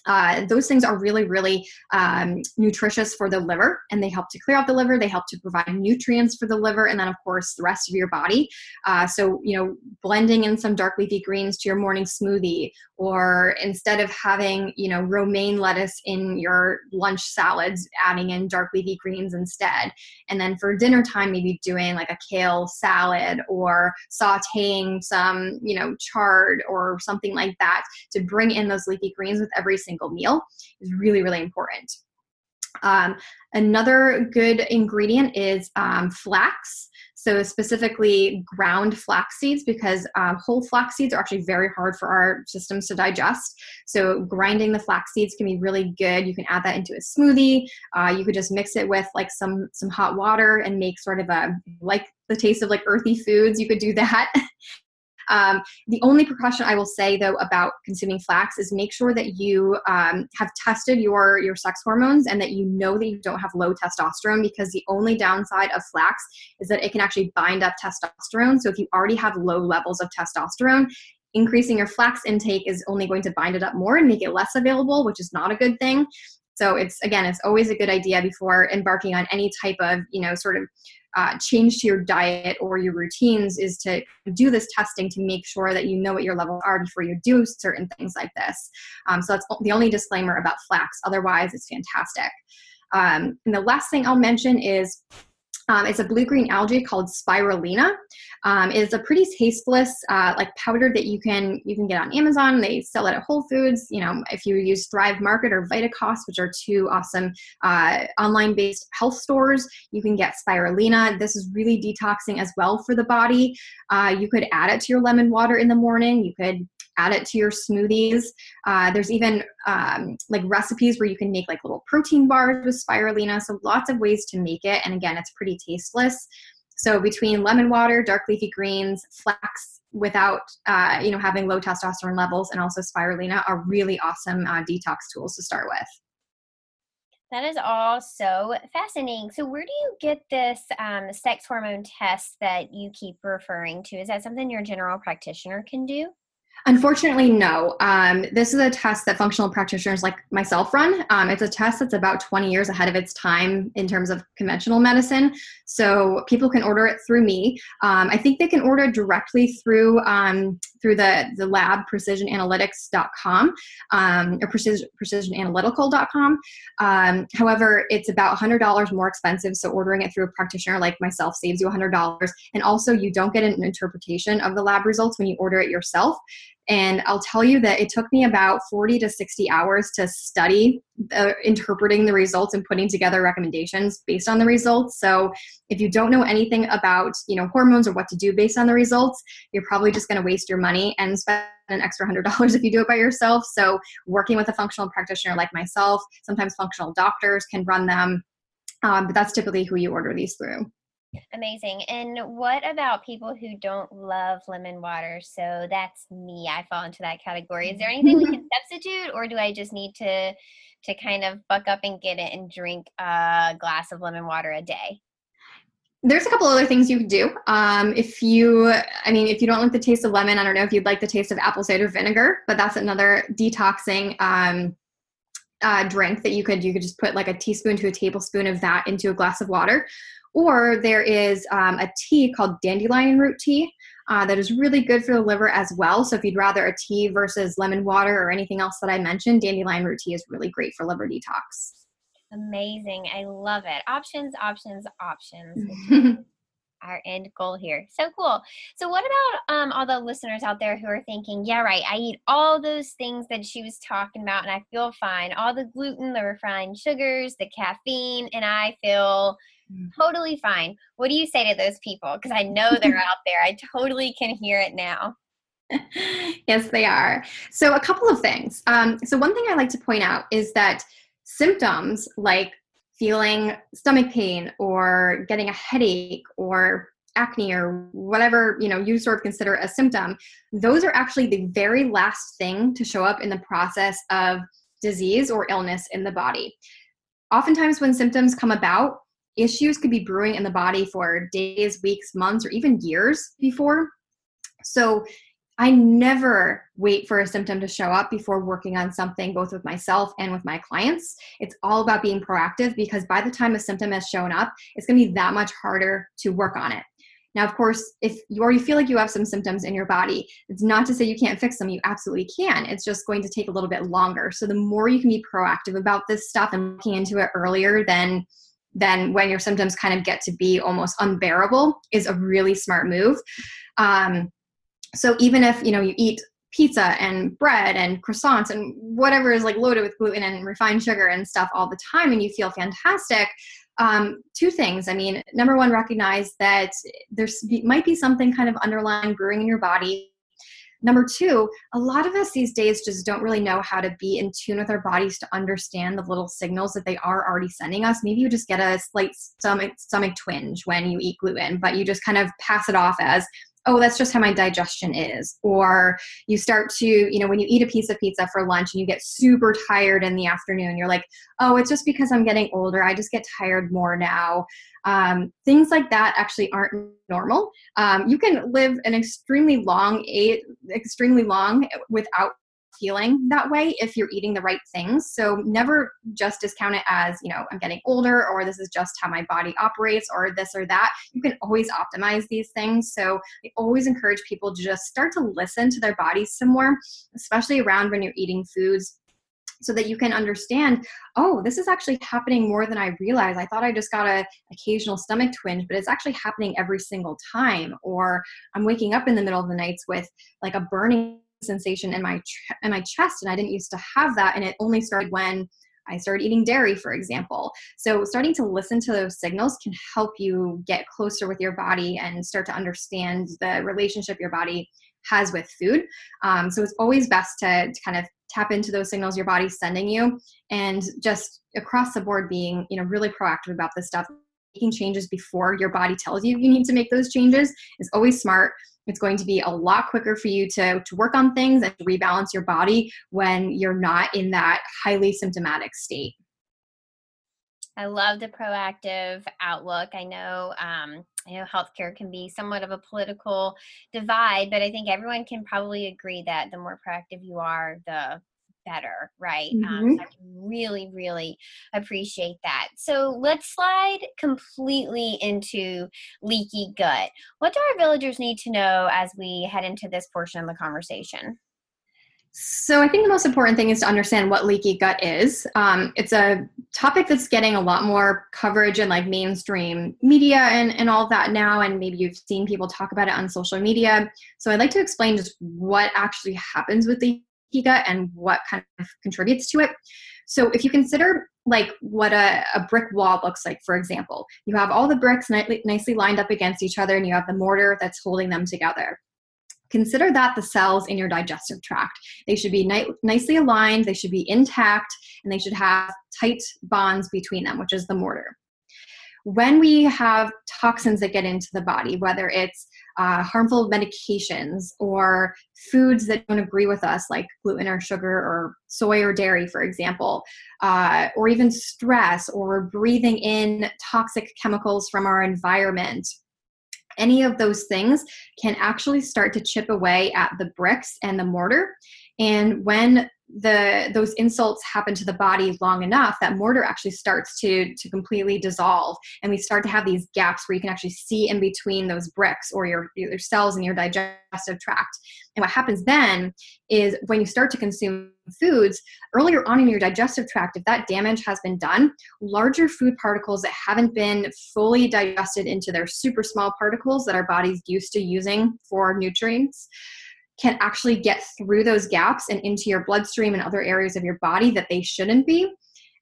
uh, those things are really, really um, nutritious for the liver and they help to clear out the liver. They help to provide nutrients for the liver and then, of course, the rest of your body. Uh, so, you know, blending in some dark leafy greens to your morning smoothie, or instead of having, you know, romaine lettuce in your lunch salads, adding in dark leafy greens instead. And then for dinner time, maybe doing like a kale salad or sauteing some, you know, chard or something like that to bring in those leafy greens with every single meal is really, really important. Um, another good ingredient is um, flax. So, specifically ground flax seeds, because um, whole flax seeds are actually very hard for our systems to digest. So, grinding the flax seeds can be really good. You can add that into a smoothie. Uh, you could just mix it with like some some hot water and make sort of a like the taste of like earthy foods. You could do that. Um, the only precaution I will say though about consuming flax is make sure that you um, have tested your your sex hormones and that you know that you don't have low testosterone because the only downside of flax is that it can actually bind up testosterone. So if you already have low levels of testosterone, increasing your flax intake is only going to bind it up more and make it less available, which is not a good thing. So it's again, it's always a good idea before embarking on any type of you know sort of uh, change to your diet or your routines is to do this testing to make sure that you know what your levels are before you do certain things like this. Um, so that's the only disclaimer about flax. Otherwise, it's fantastic. Um, and the last thing I'll mention is um, it's a blue-green algae called spirulina. Um, it's a pretty tasteless, uh, like powder that you can you can get on Amazon. They sell it at Whole Foods. You know, if you use Thrive Market or Vitacost, which are two awesome uh, online-based health stores, you can get spirulina. This is really detoxing as well for the body. Uh, you could add it to your lemon water in the morning. You could add it to your smoothies. Uh, there's even um, like recipes where you can make like little protein bars with spirulina. So lots of ways to make it. And again, it's pretty tasteless. So between lemon water, dark leafy greens, flax without uh, you know having low testosterone levels, and also spirulina are really awesome uh, detox tools to start with. That is all so fascinating. So, where do you get this um, sex hormone test that you keep referring to? Is that something your general practitioner can do? Unfortunately, no. Um, this is a test that functional practitioners like myself run. Um, it's a test that's about 20 years ahead of its time in terms of conventional medicine. So people can order it through me. Um, I think they can order directly through um, through the, the lab precisionanalytics.com um, or precision, precisionanalytical.com. Um, however, it's about $100 more expensive. So ordering it through a practitioner like myself saves you $100. And also, you don't get an interpretation of the lab results when you order it yourself. And I'll tell you that it took me about 40 to 60 hours to study interpreting the results and putting together recommendations based on the results. So if you don't know anything about, you know, hormones or what to do based on the results, you're probably just going to waste your money and spend an extra hundred dollars if you do it by yourself. So working with a functional practitioner like myself, sometimes functional doctors can run them. Um, but that's typically who you order these through. Amazing. And what about people who don't love lemon water? So that's me. I fall into that category. Is there anything we can substitute, or do I just need to to kind of buck up and get it and drink a glass of lemon water a day? There's a couple other things you could do. Um, if you, I mean, if you don't like the taste of lemon, I don't know if you'd like the taste of apple cider vinegar, but that's another detoxing um, uh, drink that you could you could just put like a teaspoon to a tablespoon of that into a glass of water. Or there is um, a tea called dandelion root tea uh, that is really good for the liver as well. So if you'd rather a tea versus lemon water or anything else that I mentioned, dandelion root tea is really great for liver detox. Amazing. I love it. Options, options, options. our end goal here. So cool. So what about um, all the listeners out there who are thinking, yeah, right, I eat all those things that she was talking about and I feel fine. All the gluten, the refined sugars, the caffeine, and I feel. Totally fine. What do you say to those people? Because I know they're out there. I totally can hear it now. yes, they are. So a couple of things. Um, so one thing I like to point out is that symptoms like feeling stomach pain or getting a headache or acne or whatever you know you sort of consider a symptom those are actually the very last thing to show up in the process of disease or illness in the body oftentimes when symptoms come about issues could be brewing in the body for days weeks months or even years before so I never wait for a symptom to show up before working on something, both with myself and with my clients. It's all about being proactive because by the time a symptom has shown up, it's going to be that much harder to work on it. Now, of course, if you already feel like you have some symptoms in your body, it's not to say you can't fix them. You absolutely can. It's just going to take a little bit longer. So the more you can be proactive about this stuff and looking into it earlier than than when your symptoms kind of get to be almost unbearable is a really smart move. Um, so even if you know you eat pizza and bread and croissants and whatever is like loaded with gluten and refined sugar and stuff all the time and you feel fantastic um, two things i mean number one recognize that there's might be something kind of underlying brewing in your body number two a lot of us these days just don't really know how to be in tune with our bodies to understand the little signals that they are already sending us. Maybe you just get a slight stomach stomach twinge when you eat gluten but you just kind of pass it off as oh that's just how my digestion is. Or you start to you know when you eat a piece of pizza for lunch and you get super tired in the afternoon you're like oh it's just because i'm getting older. I just get tired more now um, things like that actually aren't normal um, you can live an extremely long eight extremely long without feeling that way if you're eating the right things. So never just discount it as, you know, I'm getting older or this is just how my body operates or this or that. You can always optimize these things. So I always encourage people to just start to listen to their bodies some more, especially around when you're eating foods so that you can understand oh this is actually happening more than i realized i thought i just got a occasional stomach twinge but it's actually happening every single time or i'm waking up in the middle of the nights with like a burning sensation in my in my chest and I didn't used to have that and it only started when I started eating dairy for example. So starting to listen to those signals can help you get closer with your body and start to understand the relationship your body has with food. Um, so it's always best to, to kind of tap into those signals your body's sending you and just across the board being you know really proactive about this stuff making changes before your body tells you you need to make those changes is always smart it's going to be a lot quicker for you to, to work on things and rebalance your body when you're not in that highly symptomatic state. I love the proactive outlook. I know, um, I know healthcare can be somewhat of a political divide, but I think everyone can probably agree that the more proactive you are, the better, right? Um, mm-hmm. Um, so I really, really appreciate that. So let's slide completely into leaky gut. What do our villagers need to know as we head into this portion of the conversation? So, I think the most important thing is to understand what leaky gut is. Um, it's a topic that's getting a lot more coverage in like mainstream media and, and all that now. And maybe you've seen people talk about it on social media. So, I'd like to explain just what actually happens with the gut and what kind of contributes to it. So if you consider like what a, a brick wall looks like, for example, you have all the bricks nicely, nicely lined up against each other and you have the mortar that's holding them together. Consider that the cells in your digestive tract. They should be ni- nicely aligned, they should be intact, and they should have tight bonds between them, which is the mortar when we have toxins that get into the body, whether it's uh, harmful medications or foods that don't agree with us, like gluten or sugar or soy or dairy, for example, uh, or even stress or breathing in toxic chemicals from our environment any of those things can actually start to chip away at the bricks and the mortar. And when the those insults happen to the body long enough that mortar actually starts to to completely dissolve. And we start to have these gaps where you can actually see in between those bricks or your your cells in your digestive tract. And what happens then is when you start to consume foods earlier on in your digestive tract if that damage has been done larger food particles that haven't been fully digested into their super small particles that our body's used to using for nutrients can actually get through those gaps and into your bloodstream and other areas of your body that they shouldn't be.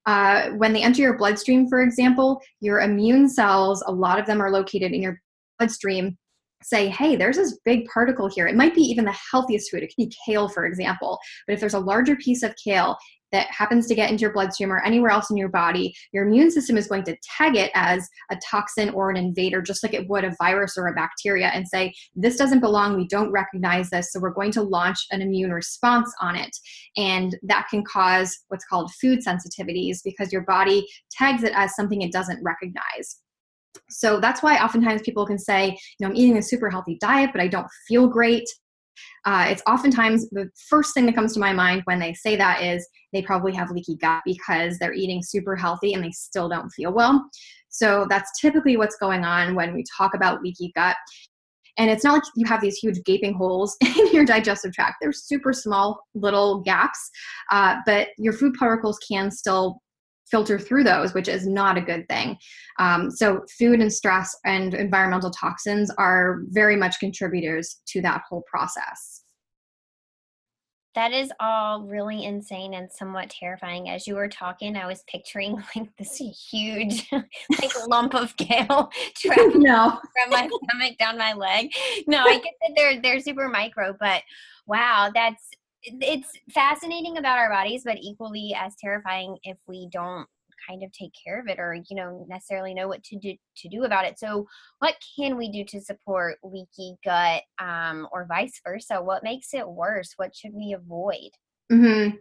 Uh, when they enter your bloodstream, for example, your immune cells, a lot of them are located in your bloodstream, say, hey, there's this big particle here. It might be even the healthiest food. It could be kale, for example. But if there's a larger piece of kale that happens to get into your bloodstream or anywhere else in your body, your immune system is going to tag it as a toxin or an invader, just like it would a virus or a bacteria, and say, This doesn't belong. We don't recognize this. So we're going to launch an immune response on it. And that can cause what's called food sensitivities because your body tags it as something it doesn't recognize. So that's why oftentimes people can say, you know, I'm eating a super healthy diet, but I don't feel great. Uh, it's oftentimes the first thing that comes to my mind when they say that is they probably have leaky gut because they're eating super healthy and they still don't feel well. So that's typically what's going on when we talk about leaky gut. And it's not like you have these huge gaping holes in your digestive tract. They're super small little gaps, uh, but your food particles can still filter through those, which is not a good thing. Um, so, food and stress and environmental toxins are very much contributors to that whole process. That is all really insane and somewhat terrifying. As you were talking, I was picturing like this huge, like lump of kale traveling no. from my stomach down my leg. No, I get that they're they're super micro, but wow, that's it's fascinating about our bodies, but equally as terrifying if we don't kind of take care of it or you know necessarily know what to do to do about it. So what can we do to support leaky gut um, or vice versa? What makes it worse? What should we avoid? Mm-hmm.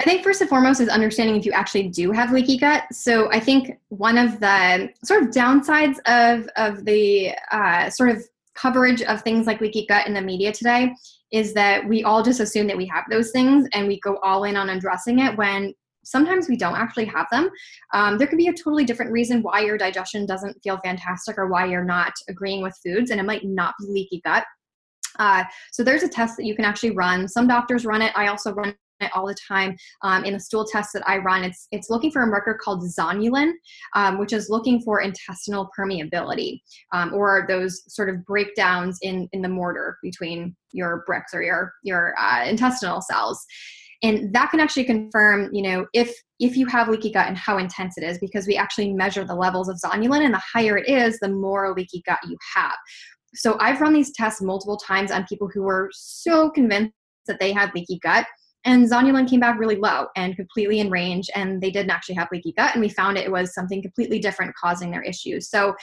i think first and foremost is understanding if you actually do have leaky gut. So i think one of the sort of downsides of of the uh, sort of coverage of things like leaky gut in the media today is that we all just assume that we have those things and we go all in on addressing it when sometimes we don't actually have them. Um, there could be a totally different reason why your digestion doesn't feel fantastic or why you're not agreeing with foods, and it might not be leaky gut. Uh, so there's a test that you can actually run. Some doctors run it. I also run all the time um, in the stool test that I run. It's it's looking for a marker called zonulin, um, which is looking for intestinal permeability um, or those sort of breakdowns in in the mortar between your bricks or your your uh, intestinal cells and that can actually confirm you know if if you have leaky gut and how intense it is because we actually measure the levels of zonulin and the higher it is the more leaky gut you have so i've run these tests multiple times on people who were so convinced that they had leaky gut and zonulin came back really low and completely in range and they didn't actually have leaky gut and we found it was something completely different causing their issues so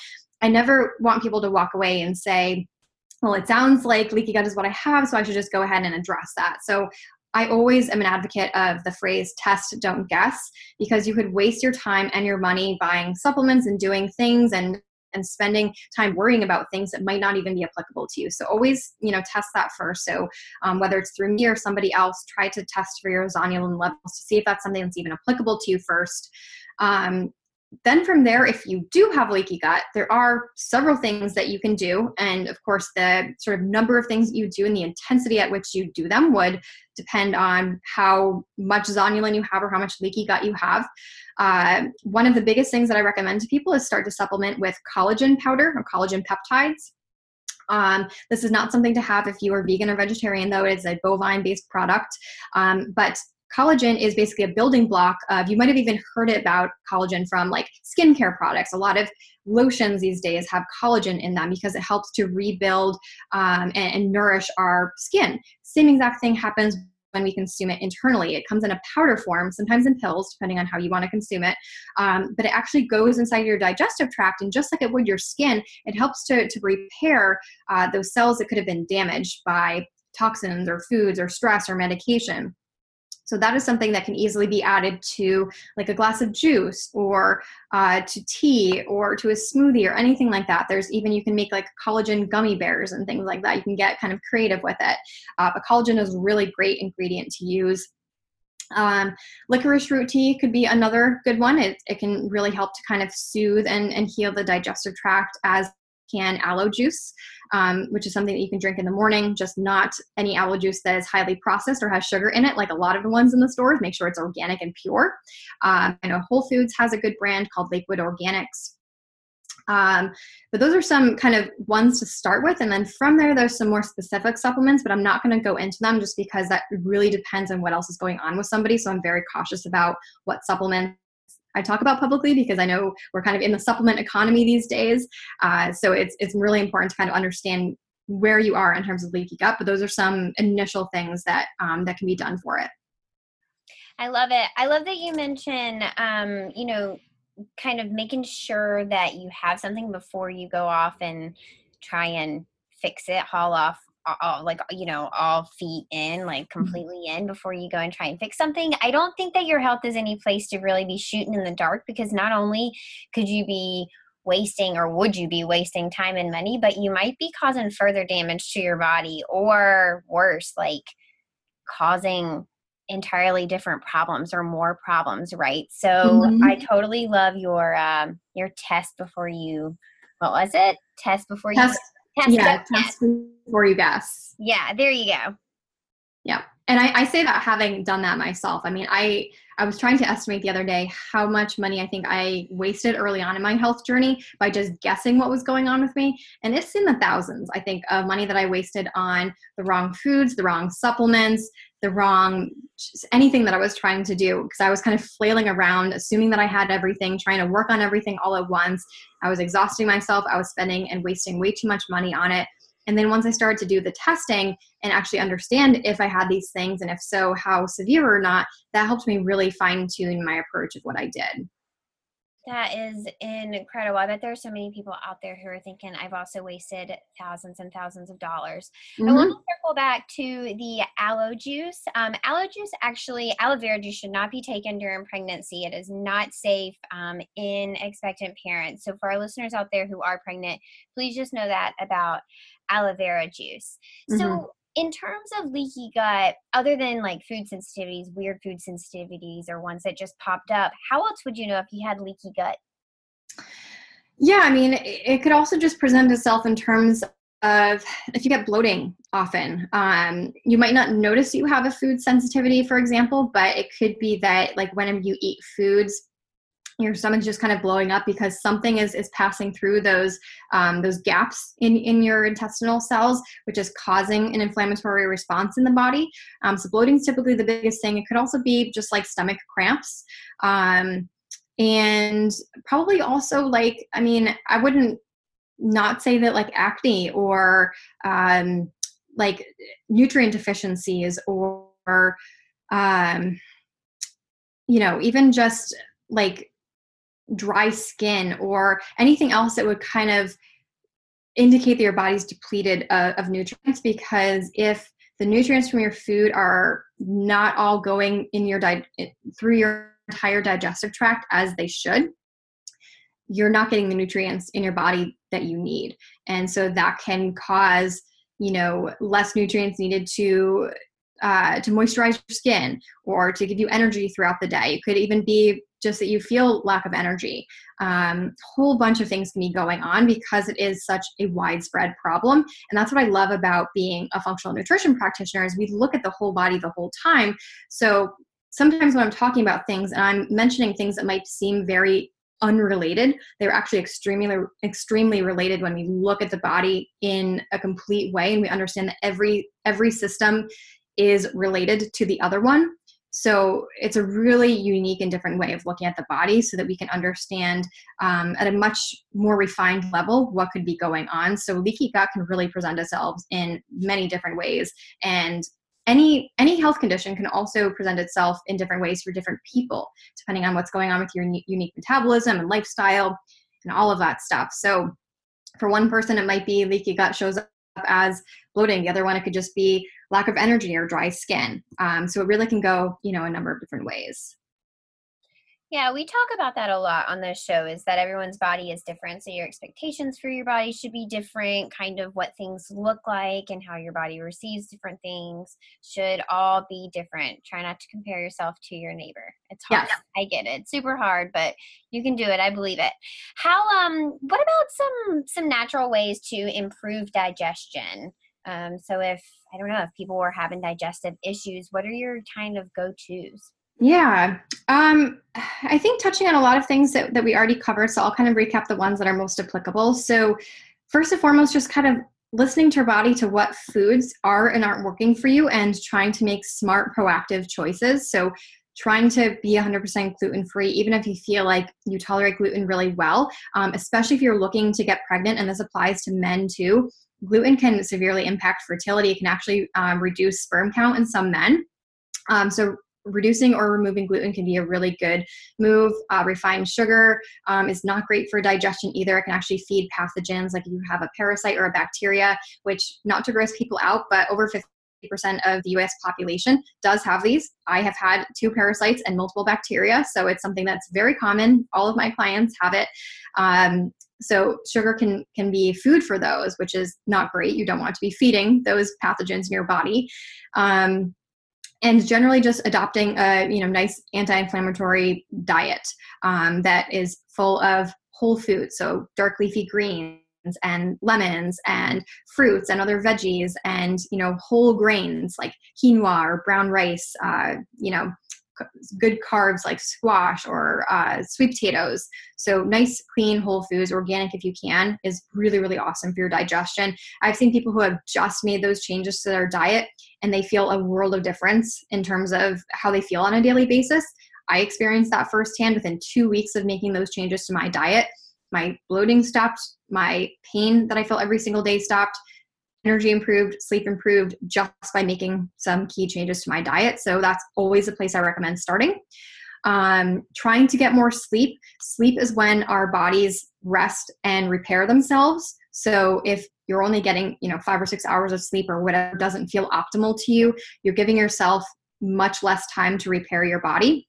i never want people to walk away and say well, it sounds like leaky gut is what I have, so I should just go ahead and address that. So I always am an advocate of the phrase test, don't guess, because you could waste your time and your money buying supplements and doing things and and spending time worrying about things that might not even be applicable to you. So always, you know, test that first. So um, whether it's through me or somebody else, try to test for your zonulin levels to see if that's something that's even applicable to you first. Um, then from there, if you do have leaky gut, there are several things that you can do. And of course, the sort of number of things you do and the intensity at which you do them would depend on how much zonulin you have or how much leaky gut you have. Uh, one of the biggest things that I recommend to people is start to supplement with collagen powder or collagen peptides. Um, this is not something to have if you are vegan or vegetarian, though it is a bovine based product. Um, but collagen is basically a building block of you might have even heard about collagen from like skincare products a lot of lotions these days have collagen in them because it helps to rebuild um, and, and nourish our skin same exact thing happens when we consume it internally. It comes in a powder form, sometimes in pills, depending on how you want to consume it. Um, but it actually goes inside your digestive tract, and just like it would your skin, it helps to, to repair uh, those cells that could have been damaged by toxins or foods or stress or medication. So that is something that can easily be added to like a glass of juice or uh, to tea or to a smoothie or anything like that. There's even you can make like collagen gummy bears and things like that. You can get kind of creative with it. Uh, but collagen is a really great ingredient to use. Um, licorice root tea could be another good one. It, it can really help to kind of soothe and, and heal the digestive tract as can aloe juice, um, which is something that you can drink in the morning, just not any aloe juice that is highly processed or has sugar in it, like a lot of the ones in the stores. Make sure it's organic and pure. Um, I know Whole Foods has a good brand called Lakewood Organics. Um, but those are some kind of ones to start with. And then from there, there's some more specific supplements, but I'm not going to go into them just because that really depends on what else is going on with somebody. So I'm very cautious about what supplements I talk about publicly because I know we're kind of in the supplement economy these days. Uh, so it's it's really important to kind of understand where you are in terms of leaky gut. But those are some initial things that um, that can be done for it. I love it. I love that you mention, um, you know, kind of making sure that you have something before you go off and try and fix it, haul off all, like you know all feet in like mm-hmm. completely in before you go and try and fix something i don't think that your health is any place to really be shooting in the dark because not only could you be wasting or would you be wasting time and money but you might be causing further damage to your body or worse like causing entirely different problems or more problems right so mm-hmm. i totally love your um your test before you what was it test before you Test yeah, test before you guess. Yeah, there you go. Yeah. And I, I, say that having done that myself. I mean, I I was trying to estimate the other day how much money I think I wasted early on in my health journey by just guessing what was going on with me. And it's in the thousands, I think, of money that I wasted on the wrong foods, the wrong supplements, the wrong anything that I was trying to do because I was kind of flailing around, assuming that I had everything, trying to work on everything all at once. I was exhausting myself. I was spending and wasting way too much money on it. And then once I started to do the testing and actually understand if I had these things and if so, how severe or not, that helped me really fine tune my approach of what I did. That is incredible. I bet there are so many people out there who are thinking, I've also wasted thousands and thousands of dollars. Mm-hmm. I want to circle back to the aloe juice. Um, aloe juice, actually, aloe vera juice should not be taken during pregnancy. It is not safe um, in expectant parents. So, for our listeners out there who are pregnant, please just know that about aloe vera juice. Mm-hmm. So, in terms of leaky gut, other than like food sensitivities, weird food sensitivities, or ones that just popped up, how else would you know if you had leaky gut? Yeah, I mean, it could also just present itself in terms of if you get bloating often. Um, you might not notice you have a food sensitivity, for example, but it could be that, like, when you eat foods your stomach's just kind of blowing up because something is is passing through those um, those gaps in in your intestinal cells, which is causing an inflammatory response in the body. Um, so bloating is typically the biggest thing. It could also be just like stomach cramps. Um, and probably also like i mean i wouldn't not say that like acne or um, like nutrient deficiencies or um, you know even just like dry skin or anything else that would kind of indicate that your body's depleted uh, of nutrients because if the nutrients from your food are not all going in your di- through your entire digestive tract as they should you're not getting the nutrients in your body that you need and so that can cause you know less nutrients needed to uh, to moisturize your skin or to give you energy throughout the day. It could even be just that you feel lack of energy. Um, whole bunch of things can be going on because it is such a widespread problem. And that's what I love about being a functional nutrition practitioner is we look at the whole body the whole time. So sometimes when I'm talking about things and I'm mentioning things that might seem very unrelated they're actually extremely extremely related when we look at the body in a complete way and we understand that every every system is related to the other one. So it's a really unique and different way of looking at the body so that we can understand um, at a much more refined level what could be going on. So leaky gut can really present itself in many different ways. And any any health condition can also present itself in different ways for different people depending on what's going on with your unique metabolism and lifestyle and all of that stuff so for one person it might be leaky gut shows up as bloating the other one it could just be lack of energy or dry skin um, so it really can go you know a number of different ways yeah, we talk about that a lot on this show is that everyone's body is different. So your expectations for your body should be different, kind of what things look like and how your body receives different things should all be different. Try not to compare yourself to your neighbor. It's hard. Yes. I get it. It's super hard, but you can do it. I believe it. How um what about some some natural ways to improve digestion? Um so if I don't know if people were having digestive issues, what are your kind of go-tos? Yeah, um, I think touching on a lot of things that, that we already covered. So I'll kind of recap the ones that are most applicable. So, first and foremost, just kind of listening to your body to what foods are and aren't working for you and trying to make smart, proactive choices. So, trying to be 100% gluten free, even if you feel like you tolerate gluten really well, um, especially if you're looking to get pregnant, and this applies to men too. Gluten can severely impact fertility. It can actually um, reduce sperm count in some men. Um, so reducing or removing gluten can be a really good move. Uh, refined sugar um, is not great for digestion either. It can actually feed pathogens like you have a parasite or a bacteria, which not to gross people out, but over 50 percent of the US population does have these. I have had two parasites and multiple bacteria, so it's something that's very common. All of my clients have it. Um, so sugar can can be food for those, which is not great. You don't want to be feeding those pathogens in your body. Um, and generally just adopting a you know nice anti-inflammatory diet um, that is full of whole foods so dark leafy greens and lemons and fruits and other veggies and you know whole grains like quinoa or brown rice uh, you know good carbs like squash or uh, sweet potatoes. So nice, clean, whole foods, organic if you can, is really, really awesome for your digestion. I've seen people who have just made those changes to their diet and they feel a world of difference in terms of how they feel on a daily basis. I experienced that firsthand within two weeks of making those changes to my diet. My bloating stopped, my pain that I felt every single day stopped energy improved, sleep improved just by making some key changes to my diet. So that's always a place I recommend starting. Um, trying to get more sleep. Sleep is when our bodies rest and repair themselves. So if you're only getting, you know, five or six hours of sleep or whatever doesn't feel optimal to you, you're giving yourself much less time to repair your body.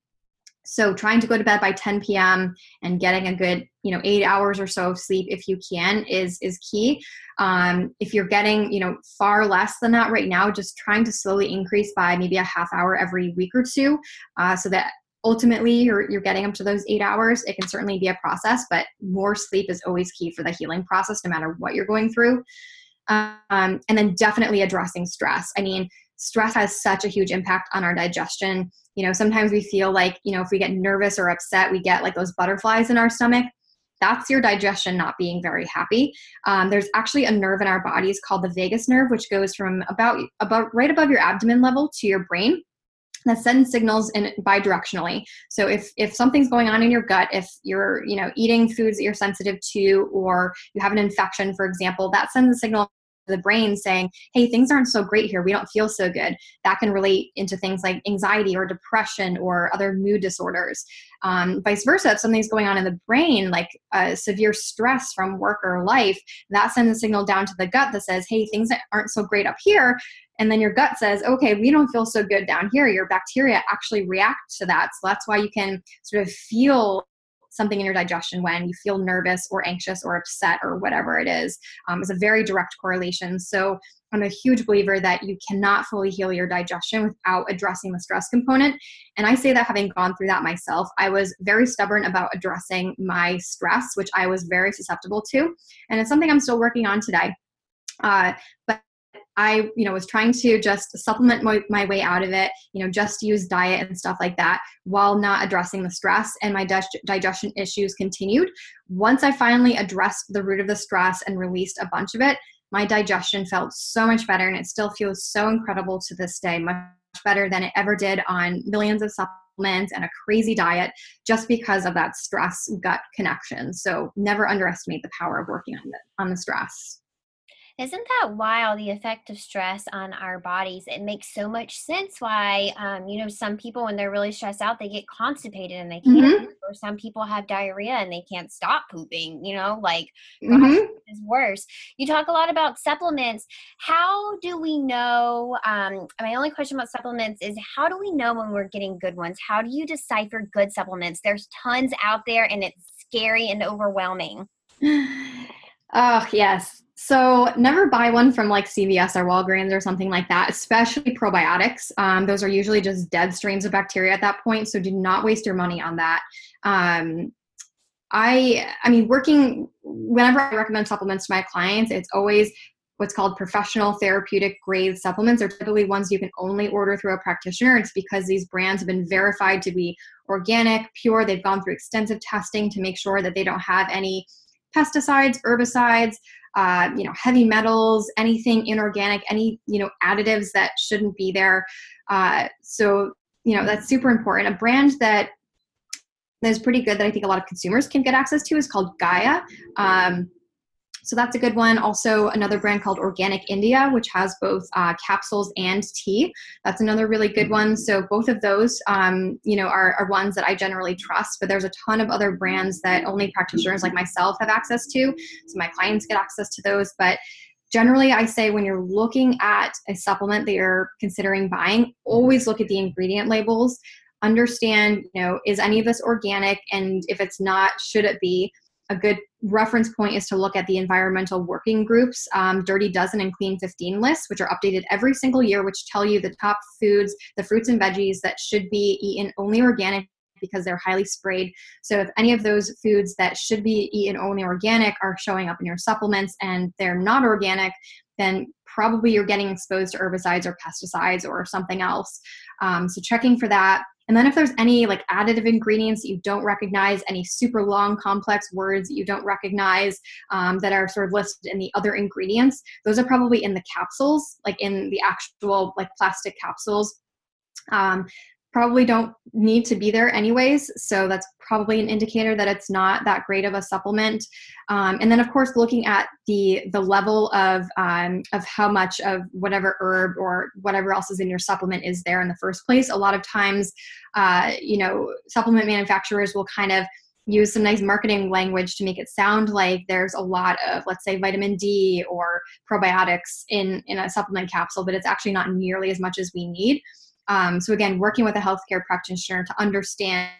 So trying to go to bed by 10 p.m. and getting a good, you know, eight hours or so of sleep if you can is is key. Um, if you're getting, you know, far less than that right now, just trying to slowly increase by maybe a half hour every week or two, uh, so that ultimately you're, you're getting up to those eight hours. It can certainly be a process, but more sleep is always key for the healing process, no matter what you're going through. Um, and then definitely addressing stress. I mean, stress has such a huge impact on our digestion. You know, sometimes we feel like, you know, if we get nervous or upset, we get like those butterflies in our stomach that's your digestion not being very happy. Um, there's actually a nerve in our bodies called the vagus nerve, which goes from about about right above your abdomen level to your brain that sends signals in bidirectionally. So if if something's going on in your gut, if you're you know eating foods that you're sensitive to, or you have an infection, for example, that sends a signal the brain saying, hey, things aren't so great here. We don't feel so good. That can relate into things like anxiety or depression or other mood disorders. Um, vice versa, if something's going on in the brain, like uh, severe stress from work or life, that sends a signal down to the gut that says, hey, things aren't so great up here. And then your gut says, okay, we don't feel so good down here. Your bacteria actually react to that. So that's why you can sort of feel something in your digestion when you feel nervous or anxious or upset or whatever it is um, is a very direct correlation. So I'm a huge believer that you cannot fully heal your digestion without addressing the stress component. And I say that having gone through that myself, I was very stubborn about addressing my stress, which I was very susceptible to. And it's something I'm still working on today. Uh, but I, you know, was trying to just supplement my, my, way out of it, you know, just use diet and stuff like that while not addressing the stress. And my dig- digestion issues continued. Once I finally addressed the root of the stress and released a bunch of it, my digestion felt so much better. And it still feels so incredible to this day, much better than it ever did on millions of supplements and a crazy diet just because of that stress gut connection. So never underestimate the power of working on the, on the stress. Isn't that wild, the effect of stress on our bodies? It makes so much sense why, um, you know, some people, when they're really stressed out, they get constipated and they can't, mm-hmm. or some people have diarrhea and they can't stop pooping, you know, like, mm-hmm. is worse. You talk a lot about supplements. How do we know? Um, my only question about supplements is how do we know when we're getting good ones? How do you decipher good supplements? There's tons out there and it's scary and overwhelming. Oh, yes. So never buy one from like CVS or Walgreens or something like that, especially probiotics. Um, those are usually just dead strains of bacteria at that point. So do not waste your money on that. Um, I, I mean, working whenever I recommend supplements to my clients, it's always what's called professional therapeutic grade supplements are typically ones you can only order through a practitioner. It's because these brands have been verified to be organic, pure. They've gone through extensive testing to make sure that they don't have any pesticides, herbicides, uh, you know, heavy metals, anything inorganic, any you know additives that shouldn't be there. Uh, so you know that's super important. A brand that is pretty good that I think a lot of consumers can get access to is called Gaia. Um, so that's a good one. Also, another brand called Organic India, which has both uh, capsules and tea. That's another really good one. So both of those, um, you know, are, are ones that I generally trust. But there's a ton of other brands that only practitioners like myself have access to. So my clients get access to those. But generally i say when you're looking at a supplement that you're considering buying always look at the ingredient labels understand you know is any of this organic and if it's not should it be a good reference point is to look at the environmental working groups um, dirty dozen and clean 15 lists which are updated every single year which tell you the top foods the fruits and veggies that should be eaten only organic because they're highly sprayed. So if any of those foods that should be eaten only organic are showing up in your supplements and they're not organic then probably you're getting exposed to herbicides or pesticides or something else. Um, so checking for that and then if there's any like additive ingredients that you don't recognize, any super long complex words that you don't recognize um, that are sort of listed in the other ingredients, those are probably in the capsules, like in the actual like plastic capsules. Um, probably don't need to be there anyways so that's probably an indicator that it's not that great of a supplement. Um, and then of course looking at the the level of um, of how much of whatever herb or whatever else is in your supplement is there in the first place. A lot of times uh, you know supplement manufacturers will kind of use some nice marketing language to make it sound like there's a lot of let's say vitamin d or probiotics in in a supplement capsule but it's actually not nearly as much as we need um, so again, working with a healthcare practitioner to understand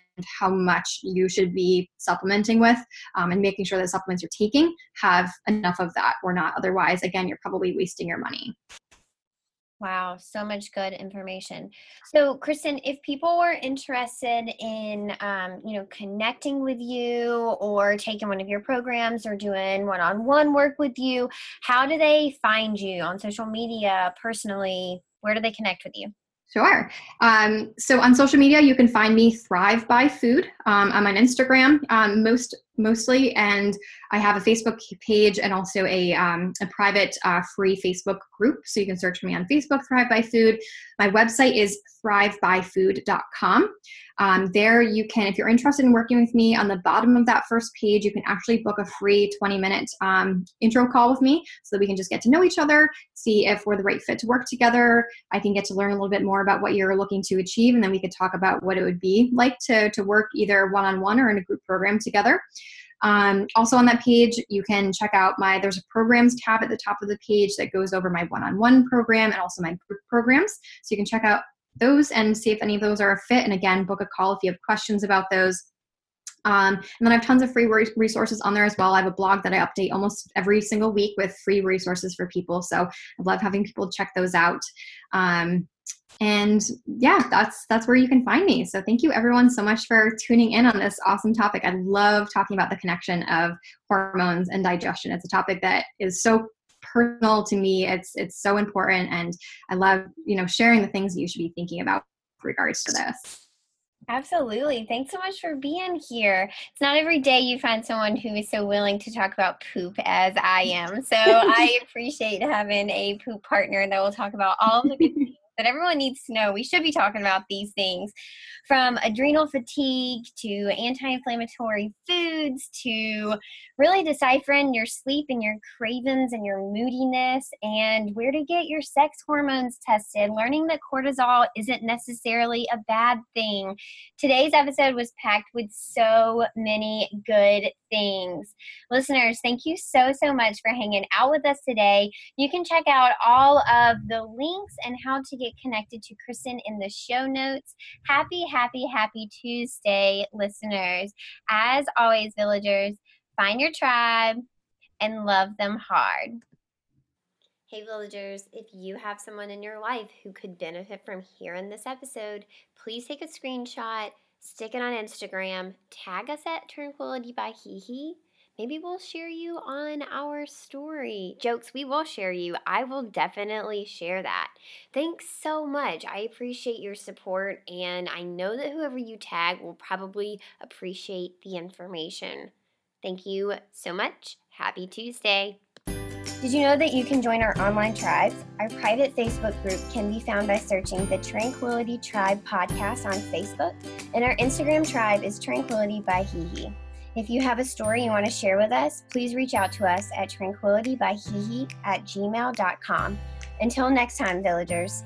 how much you should be supplementing with um, and making sure that supplements you're taking have enough of that or not. Otherwise, again, you're probably wasting your money. Wow, so much good information. So, Kristin, if people were interested in, um, you know, connecting with you or taking one of your programs or doing one-on-one work with you, how do they find you on social media, personally? Where do they connect with you? Sure. Um, so on social media, you can find me Thrive by Food. Um, I'm on Instagram um, most mostly, and I have a Facebook page and also a, um, a private uh, free Facebook group. So you can search me on Facebook, Thrive by Food. My website is thrivebyfood.com. Um, there, you can, if you're interested in working with me, on the bottom of that first page, you can actually book a free 20 minute um, intro call with me so that we can just get to know each other, see if we're the right fit to work together. I can get to learn a little bit more about what you're looking to achieve, and then we could talk about what it would be like to, to work either one on one or in a group program together. Um, also on that page, you can check out my, there's a programs tab at the top of the page that goes over my one-on-one program and also my group programs. So you can check out those and see if any of those are a fit. And again, book a call if you have questions about those. Um, and then I have tons of free resources on there as well. I have a blog that I update almost every single week with free resources for people. So I love having people check those out. Um, and yeah that's that's where you can find me so thank you everyone so much for tuning in on this awesome topic i love talking about the connection of hormones and digestion it's a topic that is so personal to me it's it's so important and i love you know sharing the things that you should be thinking about regards to this Absolutely. Thanks so much for being here. It's not every day you find someone who is so willing to talk about poop as I am. So I appreciate having a poop partner that will talk about all the good things that everyone needs to know. We should be talking about these things from adrenal fatigue to anti inflammatory foods to really deciphering your sleep and your cravings and your moodiness and where to get your sex hormones tested, learning that cortisol isn't necessarily a bad thing. Today's episode was packed with so many good things. Listeners, thank you so, so much for hanging out with us today. You can check out all of the links and how to get connected to Kristin in the show notes. Happy, happy, happy Tuesday, listeners. As always, villagers, find your tribe and love them hard. Hey, villagers, if you have someone in your life who could benefit from hearing this episode, please take a screenshot, stick it on Instagram, tag us at Tranquility by HeHe maybe we'll share you on our story. Jokes, we will share you. I will definitely share that. Thanks so much. I appreciate your support, and I know that whoever you tag will probably appreciate the information. Thank you so much. Happy Tuesday. Did you know that you can join our online tribes? Our private Facebook group can be found by searching the Tranquility Tribe podcast on Facebook, and our Instagram tribe is Tranquility by Hee if you have a story you want to share with us, please reach out to us at tranquilitybyhehe at gmail.com. Until next time, villagers.